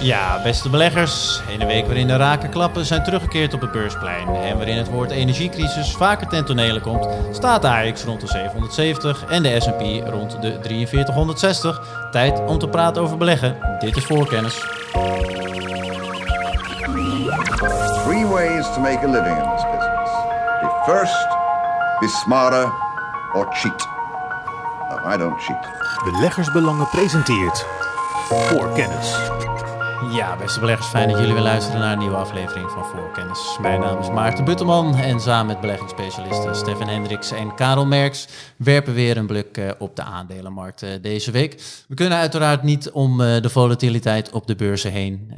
Ja, beste beleggers. In een week waarin de rakenklappen zijn teruggekeerd op het beursplein en waarin het woord energiecrisis vaker ten tonele komt, staat de AX rond de 770 en de S&P rond de 4360. Tijd om te praten over beleggen. Dit is voorkennis. Three ways to make a living in this business. Be first, be smarter, or cheat. No, I don't cheat. Beleggersbelangen presenteert voor kennis. Ja, beste beleggers, fijn dat jullie weer luisteren naar een nieuwe aflevering van Voorkennis. Mijn naam is Maarten Buttelman en samen met beleggingsspecialisten Stefan Hendricks en Karel Merks werpen weer een blik eh, op de aandelenmarkt eh, deze week. We kunnen uiteraard niet om eh, de volatiliteit op de beurzen heen.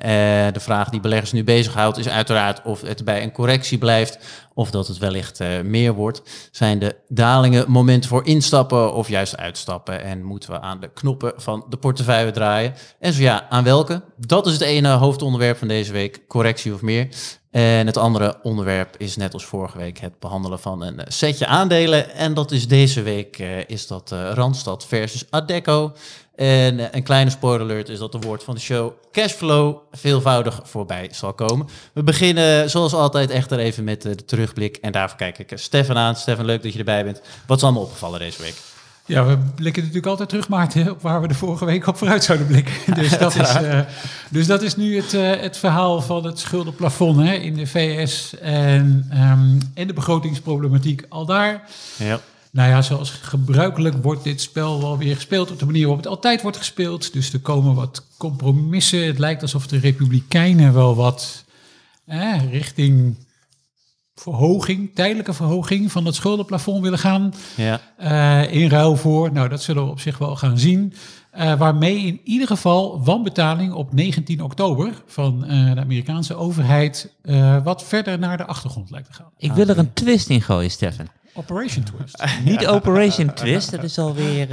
de vraag die beleggers nu bezighoudt is uiteraard of het bij een correctie blijft of dat het wellicht meer wordt. Zijn de dalingen momenten voor instappen of juist uitstappen? En moeten we aan de knoppen van de portefeuille draaien? En zo ja, aan welke? Dat is het ene hoofdonderwerp van deze week, correctie of meer. En het andere onderwerp is net als vorige week het behandelen van een setje aandelen. En dat is deze week uh, is dat uh, Randstad versus Adecco. En uh, een kleine spoiler alert is dat de woord van de show cashflow veelvoudig voorbij zal komen. We beginnen zoals altijd echter even met de terugblik. En daarvoor kijk ik Stefan aan. Stefan, leuk dat je erbij bent. Wat is allemaal opgevallen deze week? Ja, we blikken natuurlijk altijd terug, Maarten, op waar we de vorige week op vooruit zouden blikken. Dus dat is, uh, dus dat is nu het, uh, het verhaal van het schuldenplafond hè, in de VS en, um, en de begrotingsproblematiek al daar. Ja. Nou ja, zoals gebruikelijk wordt dit spel wel weer gespeeld op de manier waarop het altijd wordt gespeeld. Dus er komen wat compromissen. Het lijkt alsof de Republikeinen wel wat eh, richting verhoging, tijdelijke verhoging van het schuldenplafond willen gaan. Ja. Uh, in ruil voor, nou dat zullen we op zich wel gaan zien. Uh, waarmee in ieder geval wanbetaling op 19 oktober van uh, de Amerikaanse overheid wat verder naar de achtergrond lijkt te gaan. Ik wil er een twist in gooien, Stefan. Operation Twist. Niet Operation Twist, dat is alweer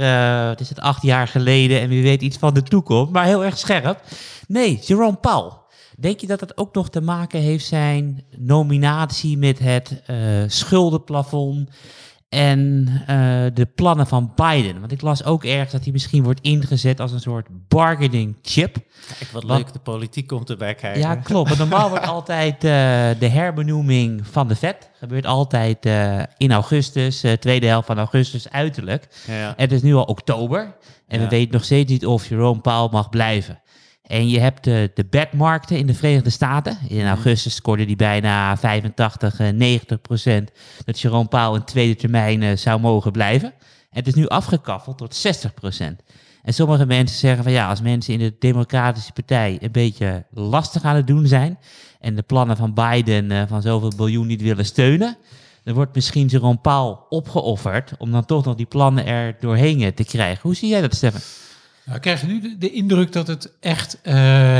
het is het acht jaar geleden en wie weet iets van de toekomst, maar heel erg scherp. Nee, Jerome Powell. Denk je dat het ook nog te maken heeft zijn nominatie met het uh, schuldenplafond en uh, de plannen van Biden? Want ik las ook ergens dat hij misschien wordt ingezet als een soort bargaining chip. Kijk, wat leuk, de politiek komt erbij kijken. Ja, klopt. Want normaal wordt altijd uh, de herbenoeming van de Fed. Gebeurt altijd in augustus, tweede helft van augustus uiterlijk. Ja. Het is nu al oktober en ja. we weten nog steeds niet of Jerome Powell mag blijven. En je hebt de, de bedmarkten in de Verenigde Staten. In mhm. augustus scoorde die bijna 85, 90 eh, procent dat Jerome Powell in tweede termijn uh, zou mogen blijven. En het is nu afgekaffeld tot 60 procent. En sommige mensen zeggen van ja, als mensen in de Democratische Partij een beetje lastig aan het doen zijn en de plannen van Biden uh, van zoveel biljoen niet willen steunen, dan wordt misschien Jerome Powell opgeofferd om dan toch nog die plannen er doorheen te krijgen. Hoe zie jij dat, Stefan? Nou, we krijgen nu de, indruk dat het echt uh,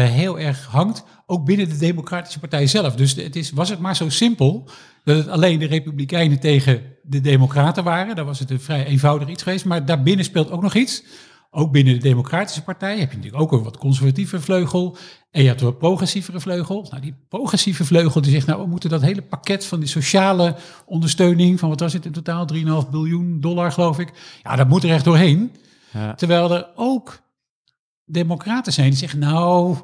heel erg hangt, ook binnen de Democratische Partij zelf. Dus het is, was het maar zo simpel dat het alleen de Republikeinen tegen de Democraten waren, dan was het een vrij eenvoudig iets geweest. Maar daarbinnen speelt ook nog iets. Ook binnen de Democratische Partij heb je natuurlijk ook een wat conservatieve vleugel. En je hebt een wat progressievere vleugel. Nou, die progressieve vleugel die zegt, nou, we moeten dat hele pakket van die sociale ondersteuning, van wat was het in totaal, 3,5 biljoen dollar geloof ik. Ja, dat moet er echt doorheen. Terwijl er ook democraten zijn die zeggen, nou,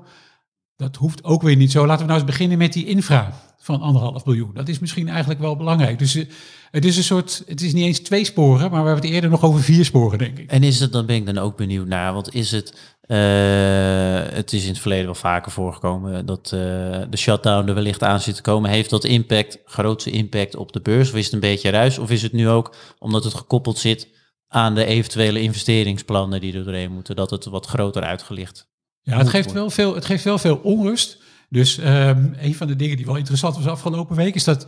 dat hoeft ook weer niet zo. Laten we nou eens beginnen met die infra van anderhalf miljoen. Dat is misschien eigenlijk wel belangrijk. Dus eh, het is een soort, het is niet eens twee sporen, maar we hebben het eerder nog over vier sporen, denk ik. En is het, dan ben ik dan ook benieuwd naar, want is het, uh, het is in het verleden wel vaker voorgekomen dat uh, de shutdown er wellicht aan zit te komen. Heeft dat impact, grootste impact op de beurs? Of is het een beetje ruis? Of is het nu ook, omdat het gekoppeld zit aan de eventuele investeringsplannen die er doorheen moeten, dat het wat groter uitgelicht. Ja, het geeft, wel veel, het geeft wel veel onrust. Dus um, een van de dingen die wel interessant was afgelopen week is dat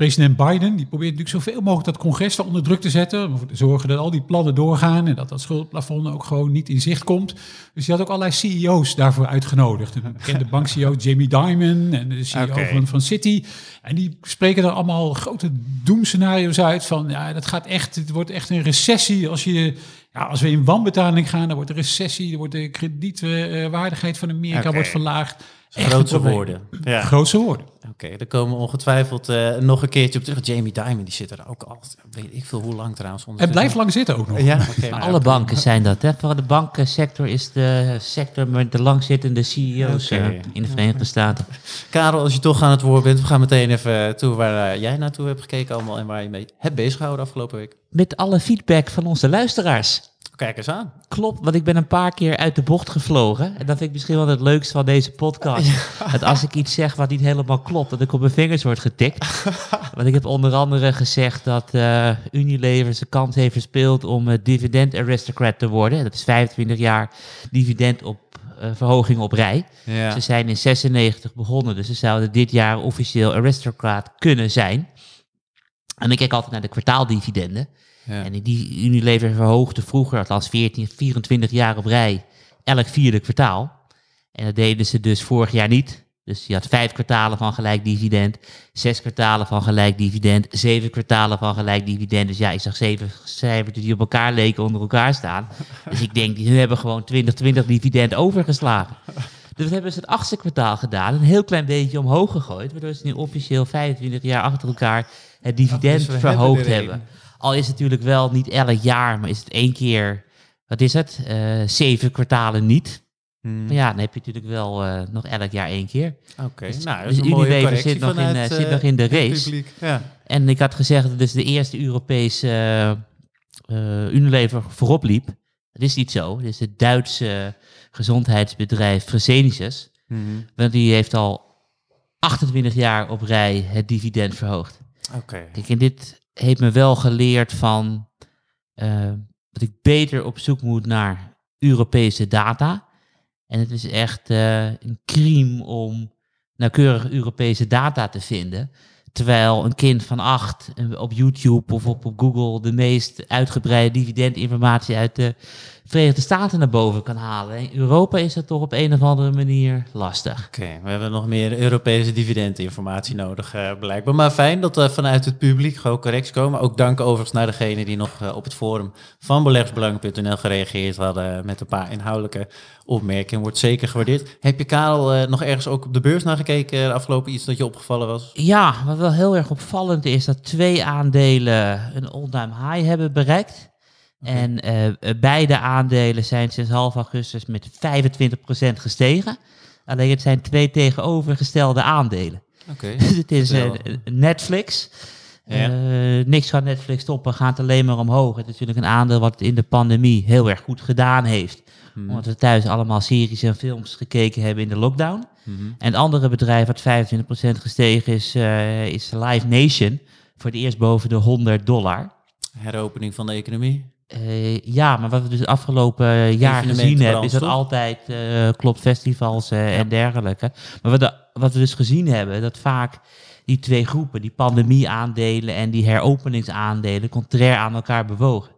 President Biden die probeert natuurlijk zoveel mogelijk dat congres onder druk te zetten. Om te zorgen dat al die plannen doorgaan en dat dat schuldplafond ook gewoon niet in zicht komt. Dus hij had ook allerlei CEO's daarvoor uitgenodigd. De bekende bank-CEO Jamie Dimon en de CEO van, van Citi. En die spreken er allemaal grote doemscenario's uit van ja, dat gaat echt, het wordt echt een recessie als je ja, als we in wanbetaling gaan, dan wordt de recessie, dan wordt de kredietwaardigheid van Amerika wordt verlaagd. Grootse probleem. woorden. Ja. Grootse woorden. Oké, daar komen we ongetwijfeld eh, nog een keertje op terug. Jamie Dimon, die zit er ook al, weet ik veel hoe lang trouwens. En blijft lang zitten ook nog. Ja, oké. Alle banken zijn dat. Hè? Vooral de bankensector is de sector met de langzittende CEO's eh, in de Verenigde Staten. Karel, als je toch aan het woord bent, we gaan meteen even toe waar eh, jij naartoe hebt gekeken allemaal en waar je mee hebt bezig gehouden afgelopen week. Met alle feedback van onze luisteraars. Kijk eens aan. Klopt, want ik ben een paar keer uit de bocht gevlogen. En dat vind ik misschien wel het leukste van deze podcast. Dat als ik iets zeg wat niet helemaal klopt, dat ik op mijn vingers word getikt. want ik heb onder andere gezegd dat eh, Unilever zijn kans heeft verspeeld om eh, dividend aristocrat te worden. Dat is 25 jaar dividend op eh, verhoging op rij. Ja. Ze zijn in 96 begonnen, dus ze zouden dit jaar officieel aristocrat kunnen zijn. En ik kijk altijd naar de kwartaaldividenden. Ja. En die Unilever verhoogde vroeger, althans 14, 24 jaar op rij, elk vierde kwartaal. En dat deden ze dus vorig jaar niet. Dus je had vijf kwartalen van gelijk dividend, zes kwartalen van gelijk dividend, zeven kwartalen van gelijk dividend. Dus ja, ik zag zeven cijfers die op elkaar leken onder elkaar staan. Dus ik denk, die hebben gewoon 2020 dividend overgeslagen. Dus dat hebben ze het achtste kwartaal gedaan, een heel klein beetje omhoog gegooid, waardoor ze nu officieel 25 jaar achter elkaar het dividend dus hebben verhoogd er hebben. Al is het natuurlijk wel niet elk jaar, maar is het één keer, wat is het, Eh, zeven kwartalen niet. Hmm. Maar ja, dan heb je natuurlijk wel eh, nog elk jaar één keer. Oké, Dus- nou, dus Unilever zit nog in, eh, zit nog in de race. Ja. En ik had gezegd dat dus de eerste Europese Unilever voorop liep. Dat is niet zo. Het is het Duitse gezondheidsbedrijf Fresenius. Mhm. Want die heeft al 28 jaar op rij het dividend verhoogd. Oké. Kijk, en dit heeft me wel geleerd van eh, dat ik beter op zoek moet naar Europese data. En het is echt eh, een crime om nauwkeurig Europese data te vinden. Terwijl een kind van acht eh, op YouTube of op, op Google de meest uitgebreide dividendinformatie uit de Verenigde Staten naar boven kan halen. In Europa is dat toch op een of andere manier lastig. Oké, we hebben nog meer Europese dividendinformatie nodig, eh, blijkbaar. Maar fijn dat er vanuit het publiek gewoon correcties komen. Ook dank overigens naar degene die nog eh, op het forum van beleggersbelangen.nl gereageerd hadden met een paar inhoudelijke opmerkingen. Wordt zeker gewaardeerd. Heb je, Karel, eh, nog ergens ook op de beurs naar gekeken eh, de afgelopen iets dat je opgevallen was? Ja, wat wel heel erg opvallend is dat twee aandelen een all-time high hebben bereikt. En eh, eh, beide aandelen zijn sinds half augustus met 25% gestegen. Alleen het zijn twee tegenovergestelde aandelen. Oké. Dus het is eh. Netflix. Ja. Niks gaat Netflix stoppen, gaat alleen maar omhoog. Het is natuurlijk een aandeel wat in de pandemie heel erg goed gedaan heeft. Hmm. Omdat we thuis allemaal series en films gekeken hebben in de lockdown. Mhm. En het andere bedrijf wat 25% gestegen is, is Live Nation. Voor het eerst boven de 100 dollar. Heropening van de economie. Eh, ja, maar wat we dus het afgelopen jaar Evenementenbranche, gezien hebben, is dat toch? altijd, eh, klopt, festivals eh, en dergelijke. Maar wat, de- wat we dus gezien hebben, dat vaak die twee groepen, die pandemie-aandelen en die heropeningsaandelen, contrair aan elkaar bewogen.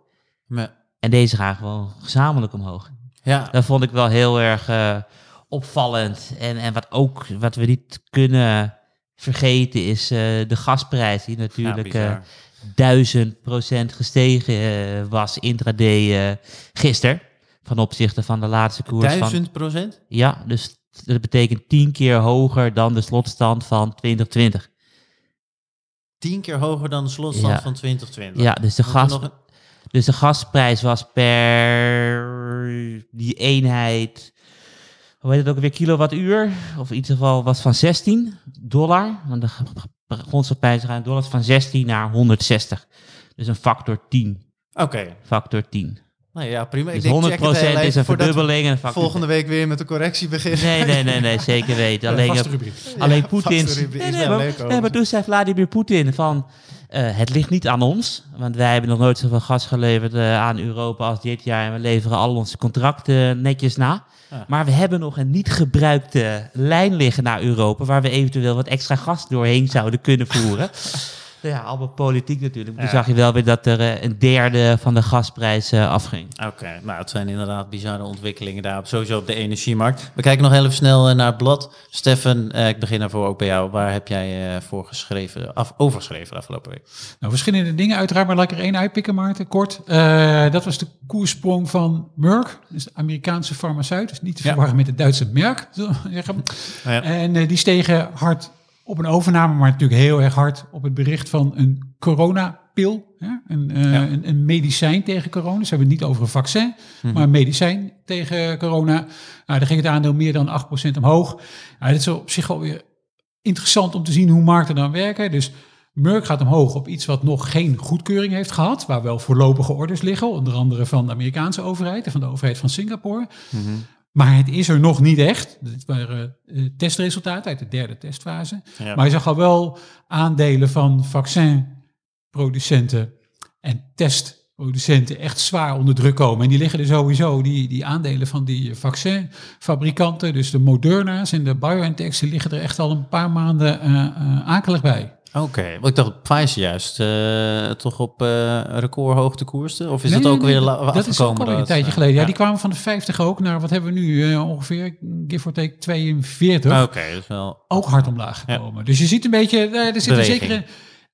En deze gaan gewoon gezamenlijk omhoog. ja, Dat vond ik wel heel erg eh, opvallend. En, en wat ook, wat we niet kunnen vergeten, is eh, de gasprijs, die natuurlijk ja, eh. Duizend procent gestegen eh, was intraday eh gisteren. Van opzichte van de laatste koers. Duizend procent? ja, dus dat betekent tien keer hoger dan de slotstand van 2020. Tien keer hoger dan de slotstand Ja. van 2020. Ja, dus de, Moet gas, een- dus de gasprijs was per die eenheid, hoe heet het ook weer, kilowattuur? Of in ieder geval was van 16 dollar. Want de grondstofprijzen gaan dollars van 16 naar 160. Dus een factor 10. Oké, Factor 10. nou ja, prima. Dus ik denk, 100% check het heel is een verdubbeling en een volgende week weer met de correctie beginnen. Nee, nee, nee, nee, zeker weten. Alleen, rubriek. alleen Ja, Poetin. Nee, is nee, maar toen zei Vladimir Poetin van. Eh, het ligt niet aan ons, want wij hebben nog nooit zoveel gas geleverd eh, aan Europa als dit jaar. En we leveren al onze contracten netjes na. Maar we hebben nog een niet gebruikte lijn liggen naar Europa, waar we eventueel wat extra gas doorheen zouden kunnen voeren. Ja, allemaal politiek natuurlijk. Toen zag je wel weer dat er eh, een derde van de gasprijs uh, afging. Oké, nou het zijn inderdaad bizarre ontwikkelingen daar, sowieso op de energiemarkt. We kijken nog even snel uh, naar het blad. Stefan, ik begin daarvoor ook bij jou. Waar heb jij voor geschreven, af, over geschreven de afgelopen week? Nou, verschillende dingen uiteraard, maar laat ik er één uitpikken, Maarten, kort. dat was de koersprong van Merck, dus de Amerikaanse farmaceut. Dus niet te verwarren met het Duitse merk, zeggen. Ja. En die stegen hard op een overname, maar natuurlijk heel erg hard op het bericht van een coronapil. Ja? Een, uh, een, een, medicijn tegen corona. Ze hebben het niet over een vaccin, mhm. maar een medicijn tegen corona. Nou, daar ging het aandeel meer dan 8% omhoog. Nou, dat is op zich alweer interessant om te zien hoe markten dan werken. Dus Merck gaat omhoog op iets wat nog geen goedkeuring heeft gehad, waar wel voorlopige orders liggen, onder andere van de Amerikaanse overheid en van de overheid van Singapore. Mm maar het is er nog niet echt. Dit waren uh, testresultaten uit de derde testfase. Maar je zag al wel aandelen van vaccinproducenten en testproducenten echt zwaar onder druk komen. En die liggen er sowieso, die, die aandelen van die vaccinfabrikanten, dus de Moderna's en de BioNTech's, die liggen er echt al een paar maanden uh, akelig bij. Oké, want ik dacht dat Pfizer juist uh, toch op uh, recordhoogte koerste? Of is nee, dat ook weer afgekomen? Dat is ook al een tijdje geleden. Ja, die kwamen van de 50 ook naar, wat hebben we nu, uh, ongeveer, give or take 42. Oké, dus wel... Ook hard omlaag gekomen. Dus je ziet een beetje, er zit een zekere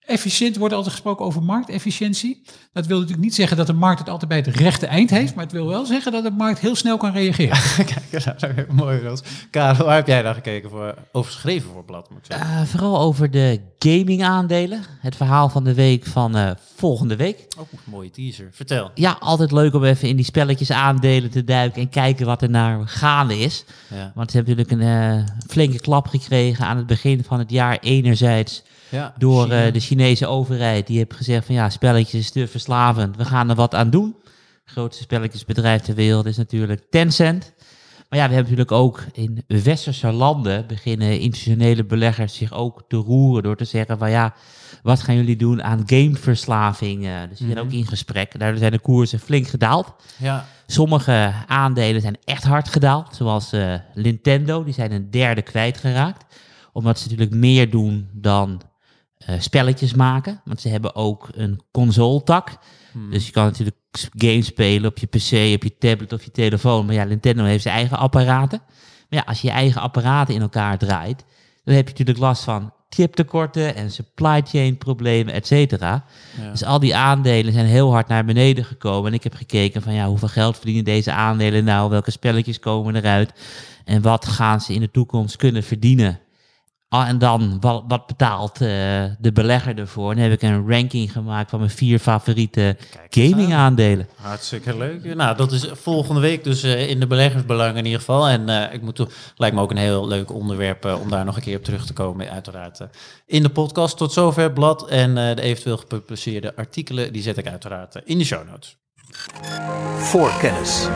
Efficiënt wordt altijd gesproken over marktefficiëntie. Dat wil natuurlijk niet zeggen dat de markt het altijd bij het rechte eind heeft, maar het wil wel zeggen dat de markt heel snel kan reageren. Kijk, dat is mooi. Roos. Karel, waar heb jij daar gekeken voor, overschreven voor blad? Moet ik zeggen? Uh, vooral over de gaming aandelen. Het verhaal van de week van uh, volgende week. Ook een mooie teaser. Vertel. Ja, altijd leuk om even in die spelletjes aandelen te duiken en kijken wat er naar gaande is. Ja. Want ze hebben natuurlijk een uh, flinke klap gekregen aan het begin van het jaar enerzijds ja, door uh, de Chinese overheid. Die heeft gezegd van ja, spelletjes is te verslavend. We gaan er wat aan doen. Het grootste spelletjesbedrijf ter wereld is natuurlijk Tencent. Maar ja, we hebben natuurlijk ook in westerse landen beginnen institutionele beleggers zich ook te roeren door te zeggen van ja, wat gaan jullie doen aan gameverslaving? Uh, dus die zijn ook mhm. in gesprek. Daar zijn de koersen flink gedaald. Ja. Sommige aandelen zijn echt hard gedaald, zoals uh, Nintendo, die zijn een derde kwijtgeraakt. Omdat ze natuurlijk meer doen dan spelletjes maken. Want ze hebben ook een console-tak. Hmm. Dus je kan natuurlijk games spelen op je PC, op je tablet of je telefoon. Maar ja, Nintendo heeft zijn eigen apparaten. Maar ja, als je je eigen apparaten in elkaar draait, dan heb je natuurlijk last van chiptekorten en supply chain problemen, et cetera. Dus al die aandelen zijn heel hard naar beneden gekomen. En ik heb gekeken van ja, hoeveel geld verdienen deze aandelen nou? Welke spelletjes komen eruit? En wat gaan ze in de toekomst kunnen verdienen? Ah, en dan, wat, wat betaalt uh, de belegger ervoor? dan heb ik een ranking gemaakt van mijn vier favoriete gaming aandelen. Hartstikke leuk. Nou, dat is volgende week dus uh, in de beleggersbelang in ieder geval. En uh, ik moet lijkt me ook een heel leuk onderwerp om daar nog een keer op terug te komen. Uiteraard in de podcast. Tot zover blad en de eventueel gepubliceerde artikelen, die zet ik uiteraard in de show notes. Voor kennis.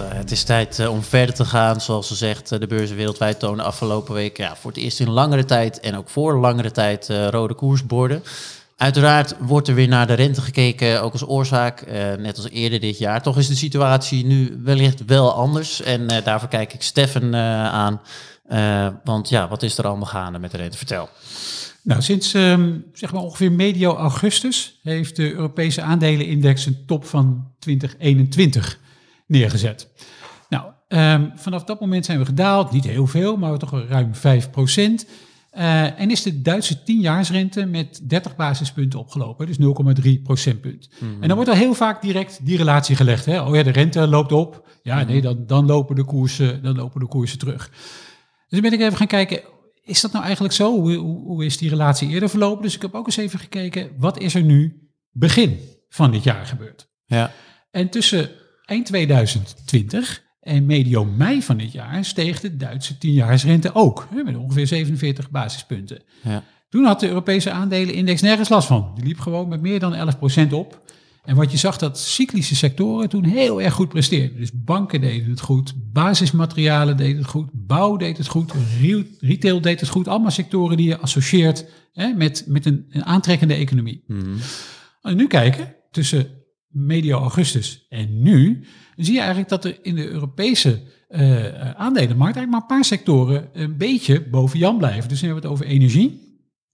Eh, het is tijd eh, om verder te gaan. Zoals ze zegt, uh, de beurzen wereldwijd tonen afgelopen week ja, voor het eerst in langere tijd en ook voor langere tijd rode koersborden. Uiteraard wordt er weer naar de rente gekeken, ook als oorzaak, net als eerder dit jaar. Toch is de situatie nu wellicht wel anders. En daarvoor kijk ik Stefan aan. want ja, wat is er allemaal gaande met de rente? Vertel. Nou, sinds um, zeg maar ongeveer medio augustus heeft de Europese aandelenindex een top van 2021 neergezet. Nou, um, vanaf dat moment zijn we gedaald, niet heel veel, maar toch ruim 5 procent. Uh, en is de Duitse tienjaarsrente met 30 basispunten opgelopen, dus 0,3 procentpunt. Mm En dan wordt er heel vaak direct die relatie gelegd. Hè? Oh ja, de rente loopt op. Ja, mm nee, dan, dan, lopen de koersen, dan lopen de koersen terug. Dus dan ben ik even gaan kijken, is dat nou eigenlijk zo? Hoe, hoe, hoe is die relatie eerder verlopen? Dus ik heb ook eens even gekeken, wat is er nu begin van dit jaar gebeurd? Ja. En tussen Eind 2020 en medio mei van dit jaar steeg de Duitse tienjaarsrente ook, met ongeveer 47 basispunten. Ja. Toen had de Europese aandelenindex nergens last van. Die liep gewoon met meer dan 11% op. En wat je zag, dat cyclische sectoren toen heel erg goed presteerden. Dus banken deden het goed, basismaterialen deden het goed, bouw deed het goed, retail deed het goed. Allemaal sectoren die je associeert hè, met, met een, een aantrekkende economie. Mm En nu kijken, tussen medio augustus en nu, zie je eigenlijk dat er in de Europese uh, aandelenmarkt eigenlijk maar een paar sectoren een beetje boven Jan blijven. Dus dan hebben we het over energie,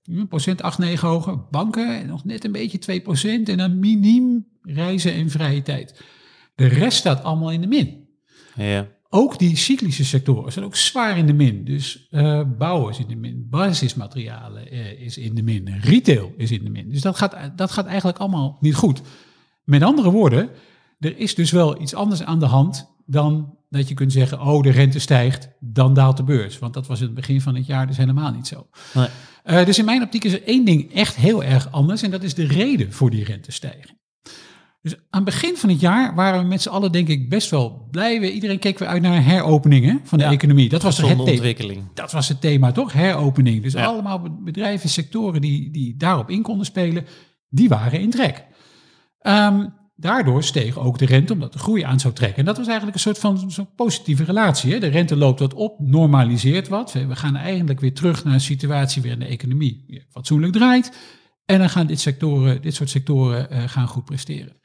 Een procent 8, 9 hoger. Banken nog net een beetje 2 procent. En dan miniem reizen en vrije tijd. De rest staat allemaal in de min. Ja. Ook die cyclische sectoren zijn ook zwaar in de min. Dus uh, bouwen is in de min, basismaterialen uh, is in de min, retail is in de min. Dus dat gaat, dat gaat eigenlijk allemaal niet goed. Met andere woorden, er is dus wel iets anders aan de hand dan dat je kunt zeggen, oh de rente stijgt, dan daalt de beurs. Want dat was in het begin van het jaar dus helemaal niet zo. Nee. Uh, dus in mijn optiek is er één ding echt heel erg anders en dat is de reden voor die rentestijging. Dus aan het begin van het jaar waren we met z'n allen denk ik best wel blij. Iedereen keek weer uit naar heropeningen van de economie. Dat was het ontwikkeling. Dat was het thema toch? Heropening. Dus allemaal bedrijven, sectoren die, die daarop in konden spelen, die waren in trek. Um, daardoor steeg ook de rente omdat de groei aan zou trekken. En dat was eigenlijk een soort van zo'n positieve relatie. Hè? De rente loopt wat op, normaliseert wat. We gaan eigenlijk weer terug naar een situatie waarin de economie fatsoenlijk draait. En dan gaan dit, sectoren, dit soort sectoren uh, gaan goed presteren.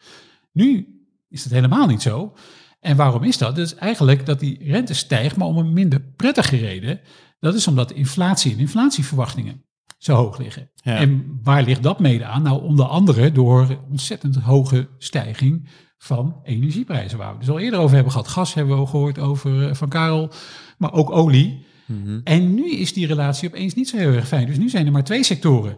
Nu is dat helemaal niet zo. En waarom is dat? Is eigenlijk dat die rente stijgt, maar om een minder prettige reden. Dat is omdat inflatie en inflatieverwachtingen zo hoog liggen. En waar ligt dat mede aan? Nou, onder andere door ontzettend hoge stijging van energieprijzen, waar we het dus al eerder over hebben gehad. Gas hebben we al gehoord over eh, van Karel, maar ook olie. Mhm. En nu is die relatie opeens niet zo heel erg fijn. Dus nu zijn er maar twee sectoren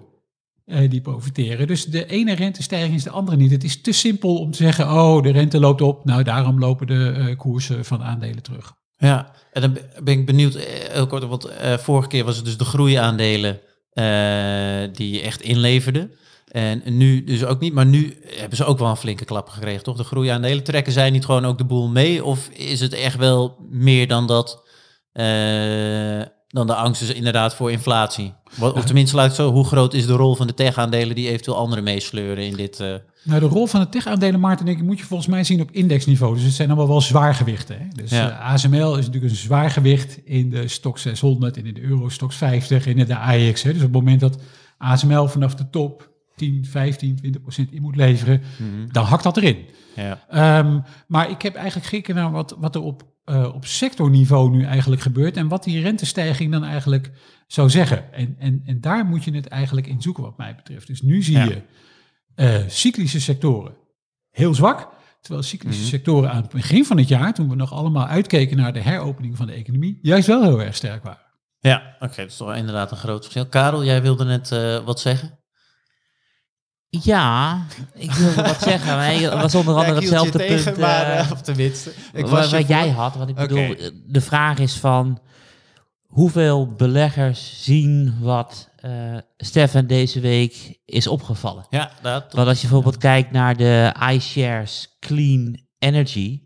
uh, die profiteren. Dus de ene rentestijging is de andere niet. Het is te simpel om te zeggen, oh, de rente loopt op. Nou, daarom lopen de uh, koersen van aandelen terug. Ja, en dan ben ik benieuwd, heel kort, want vorige keer was het dus de groeiaandelen die echt inleverden. En nu dus ook niet, maar nu hebben ze ook wel een flinke klap gekregen, toch? De groei aan de hele trekken zij niet gewoon ook de boel mee? Of is het echt wel meer dan dat, uh, dan de angst is inderdaad voor inflatie? Wat, of tenminste, laat zo, hoe groot is de rol van de tech-aandelen die eventueel anderen meesleuren in dit... Uh... Nou, de rol van de tech-aandelen, Maarten, denk ik, moet je volgens mij zien op indexniveau. Dus het zijn allemaal wel zwaargewichten. Hè? Dus ja. uh, ASML is natuurlijk een zwaargewicht in de Stock 600 en in de Euro Stox 50 en in de AX. Hè? Dus op het moment dat ASML vanaf de top 10, 15, 20 procent in moet leveren, mm-hmm. dan hakt dat erin. Ja. Um, maar ik heb eigenlijk gekeken naar wat, wat er op, uh, op sectorniveau nu eigenlijk gebeurt en wat die rentestijging dan eigenlijk zou zeggen. En, en, en daar moet je het eigenlijk in zoeken wat mij betreft. Dus nu zie je uh, cyclische sectoren heel zwak. Terwijl cyclische mhm. sectoren aan het begin van het jaar, toen we nog allemaal uitkeken naar de heropening van de economie, juist wel heel erg sterk waren. Ja, oké, dat is toch inderdaad een groot verschil. Karel, jij wilde net uh, wat zeggen? Ja, ik wilde wat zeggen. Maar het was onder andere ja, hetzelfde tegen, punt. Maar, uh, of tenminste. Ik wat, wat jij had. Want ik bedoel, de vraag is van hoeveel beleggers zien wat uh, Stefan deze week is opgevallen. Ja, dat. Want als je bijvoorbeeld kijkt naar de iShares Clean Energy,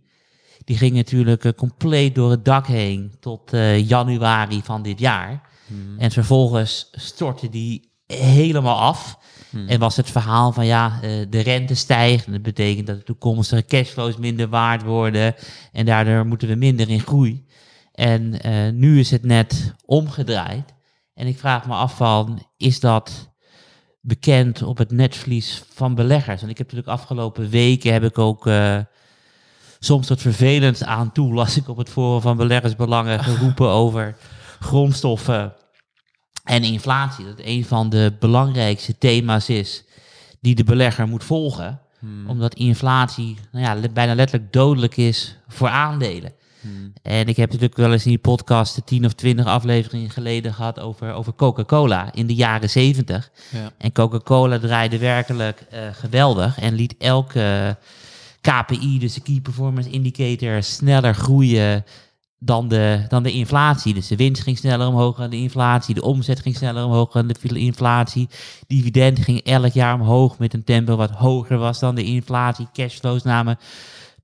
die ging natuurlijk uh, compleet door het dak heen tot uh, januari van dit jaar. Hmm. En vervolgens stortte die helemaal af. Hmm. En was het verhaal van ja, de rente stijgt. En dat betekent dat de toekomstige cashflows minder waard worden. En daardoor moeten we minder in groei. En uh, nu is het net omgedraaid. En ik vraag me af van, is dat bekend op het netvlies van beleggers? En ik heb natuurlijk afgelopen weken heb ik ook uh, soms wat vervelend aan toe, las ik op het forum van beleggersbelangen geroepen over grondstoffen en inflatie. Dat een van de belangrijkste thema's is die de belegger moet volgen. Hmm. Omdat inflatie nou ja, bijna letterlijk dodelijk is voor aandelen. Hmm. En ik heb natuurlijk wel eens in die podcast de tien of twintig afleveringen geleden gehad over, over Coca-Cola in de jaren zeventig. Ja. En Coca-Cola draaide werkelijk uh, geweldig en liet elke KPI, dus de Key Performance Indicator, sneller groeien dan de, dan de inflatie. Dus de winst ging sneller omhoog dan de inflatie, de omzet ging sneller omhoog dan de inflatie, dividend ging elk jaar omhoog met een tempo wat hoger was dan de inflatie, cashflows namen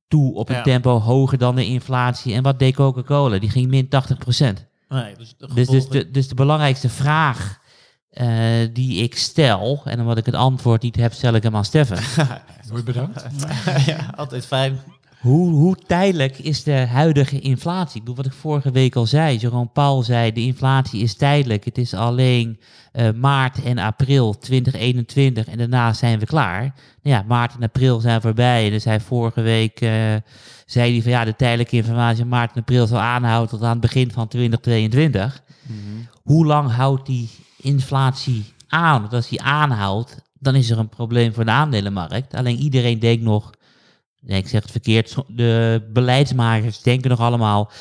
toe op een tempo hoger dan de inflatie. En wat deed Coca-Cola? Die ging min 80 procent. Nee, dus, de dus, dus, de, dus de belangrijkste vraag uh, die ik stel, en omdat ik het antwoord niet heb, stel ik hem aan Steffen. Nooit bedankt. ja, altijd fijn. Hoe, hoe tijdelijk is de huidige inflatie? Ik bedoel, wat ik vorige week al zei. Jeroen Paul zei, de inflatie is tijdelijk. Het is alleen uh, maart en april 2021 en daarna zijn we klaar. Nou ja, maart en april zijn voorbij. Dus hij vorige week uh, zei hij van ja, de tijdelijke informatie maart en april zal aanhouden tot aan het begin van 2022. Mm -hmm. Hoe lang houdt die inflatie aan. Want als die aanhoudt, dan is er een probleem voor de aandelenmarkt. Alleen iedereen denkt nog, nee, ik zeg het verkeerd, de beleidsmakers denken nog allemaal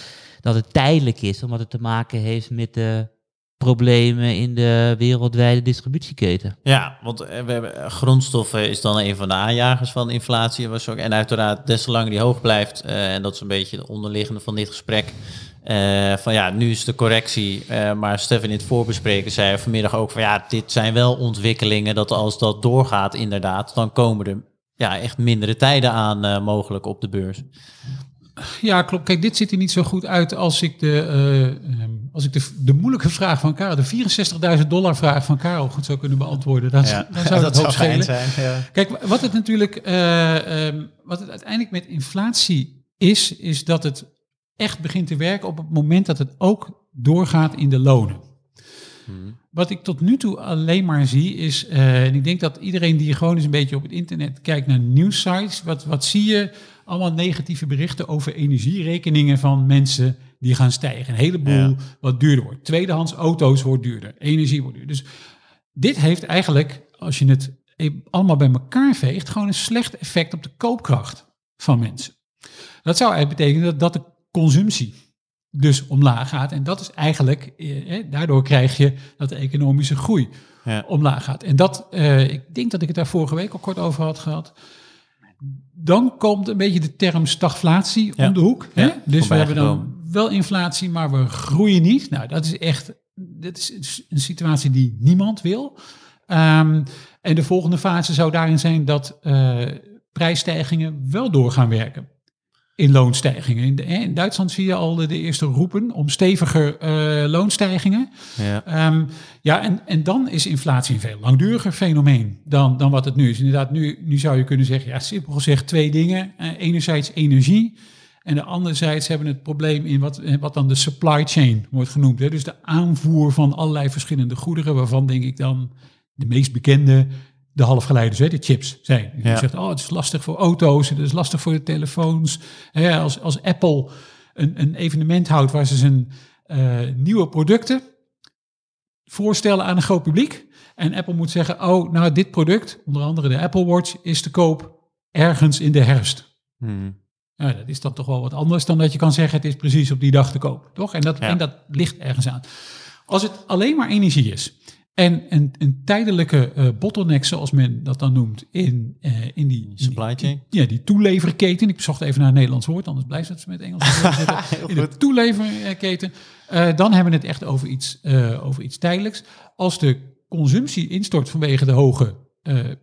dat het tijdelijk is, omdat het te maken heeft met de problemen in de wereldwijde distributieketen. Ja, want eh, we hebben, eh, grondstoffen is dan een van de aanjagers van inflatie. Was ook, en uiteraard, des te langer die hoog blijft, eh, en dat is een beetje de onderliggende van dit gesprek. eh, van ja, nu is de correctie. eh, maar Stefan in het voorbespreken zei vanmiddag ook van ja, dit zijn wel ontwikkelingen. Dat als dat doorgaat, inderdaad, dan komen er ja, echt mindere tijden aan eh, mogelijk op de beurs. Ja, klopt. Kijk, dit ziet er niet zo goed uit als ik de, eh, ehm, als ik de, de moeilijke vraag van Karel, de 64.000 dollar vraag van Karel goed zou kunnen beantwoorden. Dan, dan zou het ook schelen. zijn. Ja. Kijk, wat het natuurlijk, eh, ehm, wat het uiteindelijk met inflatie is, is dat het echt begint te werken op het moment dat het ook doorgaat in de lonen. Wat ik tot nu toe alleen maar zie is, eh, en ik denk dat iedereen die gewoon eens een beetje op het internet kijkt naar nieuwsites, wat, wat zie je? Allemaal negatieve berichten over energierekeningen van mensen die gaan stijgen. Een heleboel Ja. wat duurder wordt. Tweedehands auto's wordt duurder, energie wordt duurder. Dus dit heeft eigenlijk, als je het e- allemaal bij elkaar veegt, gewoon een slecht effect op de koopkracht van mensen. Dat zou eigenlijk betekenen dat, dat de consumptie dus omlaag gaat. En dat is eigenlijk, eh, eh, daardoor krijg je dat de economische groei Ja. omlaag gaat. En dat, eh, ik denk dat ik het daar vorige week al kort over had gehad. Dan komt een beetje de term stagflatie Ja. om de hoek. Hè? Ja, Dus we hebben dan wel inflatie, maar we groeien niet. Nou, dat is echt dat is een situatie die niemand wil. Ehm, en de volgende fase zou daarin zijn dat eh, prijsstijgingen wel door gaan werken. In loonstijgingen. In, de, in Duitsland zie je al de, de eerste roepen om steviger eh, loonstijgingen. Ja. Ehm, ja, en, en dan is inflatie een veel langduriger fenomeen dan, dan wat het nu is. Inderdaad, nu, nu zou je kunnen zeggen, ja, simpel gezegd twee dingen. Eh, enerzijds energie en de anderzijds hebben we het probleem in wat, eh, wat dan de supply chain wordt genoemd. Hè? Dus de aanvoer van allerlei verschillende goederen, waarvan denk ik dan de meest bekende de halfgeleiders, hè, de chips zijn. Je Ja. zegt, oh, het is lastig voor auto's, het is lastig voor de telefoons. Hè, als, als Apple een, een evenement houdt waar ze zijn eh, nieuwe producten voorstellen aan een groot publiek. En Apple moet zeggen, oh, nou dit product, onder andere de Apple Watch, is te koop ergens in de herfst. Hmm. Nou, dat is dan toch wel wat anders dan dat je kan zeggen, het is precies op die dag te koop, toch? En dat, Ja. en dat ligt ergens aan. Als het alleen maar energie is en een, een tijdelijke eh, bottleneck, zoals men dat dan noemt, in, eh, in die... in Supply chain. ja, die toeleverketen. Ik zocht even naar een Nederlands woord, anders blijft het met Engels. in de toeleverketen. eh, dan hebben we het echt over iets, over iets tijdelijks. Als de consumptie instort vanwege de hoge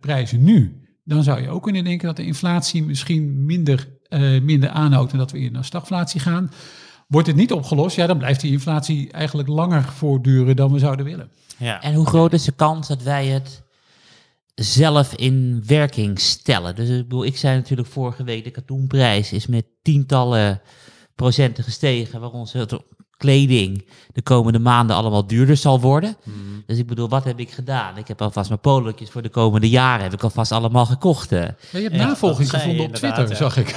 prijzen nu, dan zou je ook kunnen denken dat de inflatie misschien minder, minder aanhoudt en dat we eerder naar stagflatie gaan. Wordt het niet opgelost, ja, dan blijft die inflatie eigenlijk langer voortduren dan we zouden willen. Ja. En hoe groot is de kans dat wij het zelf in werking stellen? Dus ik, bedoel, ik zei natuurlijk vorige week, de katoenprijs is met tientallen procenten gestegen, waar onze kleding de komende maanden allemaal duurder zal worden. Dus ik bedoel, wat heb ik gedaan? Ik heb alvast mijn polootjes voor de komende jaren, heb ik alvast allemaal gekocht. Ja, je hebt Ja, navolging gevonden op Twitter, ja. zag ik.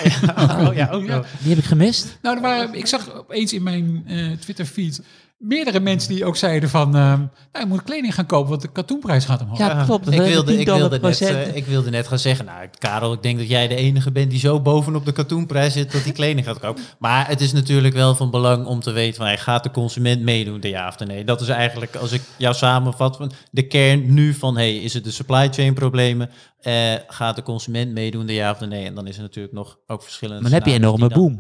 Oh ja, ook wel. Die heb ik gemist. Nou, er waren, ik zag opeens in mijn eh Twitter-feed meerdere mensen die ook zeiden van... ehm, nou, je moet kleding gaan kopen, want de katoenprijs gaat omhoog. Ja, klopt. Dat Ik wilde, ik, wilde net, eh, ik wilde net gaan zeggen, nou Karel, ik denk dat jij de enige bent die zo bovenop de katoenprijs zit dat die kleding gaat kopen. Maar het is natuurlijk wel van belang om te weten, van, hey, gaat de consument meedoen, de ja of de nee? Dat is eigenlijk, als ik jou samenvat, van de kern nu van, hey, is het de supply chain problemen? Eh, gaat de consument meedoen, de ja of de nee? En dan is er natuurlijk nog ook verschillende Maar dan heb je een enorme boom.